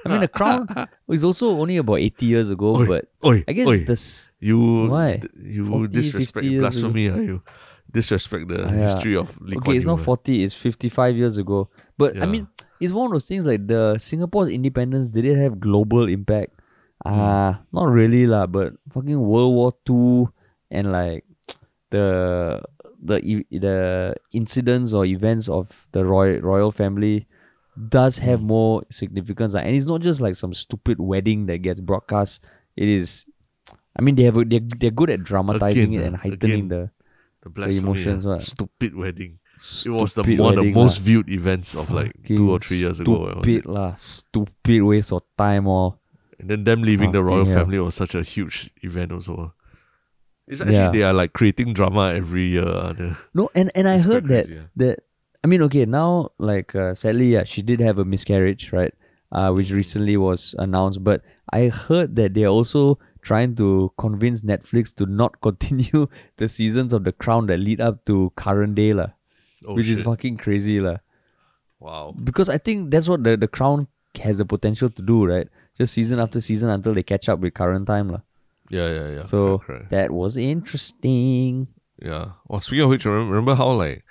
I mean, the [laughs] crown is also only about eighty years ago, Oi, but Oi, I guess oi. this You Why? you 40, disrespect 50 years blasphemy, are you? Disrespect the Ah, yeah. history of Lee okay, Kuan it's Yew, not ah. forty, it's fifty-five years ago. But I mean, it's one of those things like the Singapore's independence did it have global impact? Hmm. Ah, not really lah. But fucking World War Two and like the the the incidents or events of the royal royal family does have Hmm. more significance. And it's not just like some stupid wedding that gets broadcast. It is. I mean, they have they're, they're good at dramatizing Again, it and ah, heightening again. the the blasphemy, emotions, ah. what? stupid wedding. It was the one of the most lah. viewed events of like two or three years ago. what was it? Stupid lah, stupid waste of time or And then them leaving the royal hell. family was such a huge event also. It's actually Yeah. they are like creating drama every year. ah, no. And and I heard that crazy, yeah. that I mean, okay, now like uh, sadly, yeah, she did have a miscarriage, right? Uh, which recently was announced. But I heard that they're also trying to convince Netflix to not [laughs] continue the seasons of The Crown that lead up to current day, lah. Oh, which is fucking crazy, lah. wow. Because I think that's what the the Crown has the potential to do, right? Just season after season until they catch up with current time, lah. Yeah, yeah, yeah. so correct, correct. that was interesting. Yeah. Well, speaking of which, remember, how like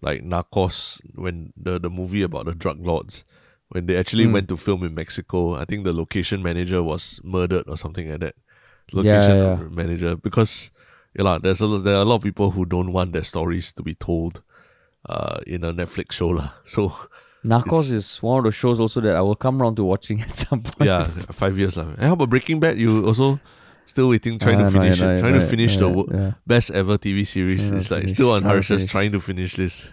like Narcos when the the movie about the drug lords when they actually Mm. went to film in Mexico, I think the location manager was murdered or something like that. Yeah, Location yeah. manager because yeah, lah, there's a, there are a lot of people who don't want their stories to be told uh in a Netflix show lah. [laughs] So Narcos is one of the shows also that I will come around to watching [laughs] at some point. yeah, five years lah. And how about Breaking Bad? You also still waiting, trying Ah, to not finish yet, not it, yet, trying not to yet, finish not the yet, yeah. best ever TV series. Trying to It's like finish, still on trying to finish. trying to finish this.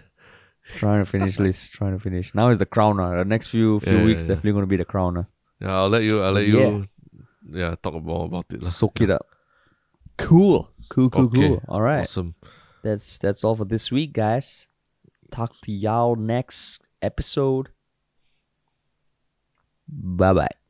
trying to finish list, trying to finish. Now is the crown. Uh. The next few few Yeah, weeks yeah, definitely going to be the crown. Uh. Yeah, I'll let you. I'll let you. Yeah, talk more about it. lah. Soak it up. Cool, cool, cool, Okay. cool. All right, Awesome. that's that's all for this week, guys. Talk to y'all next episode. Bye bye.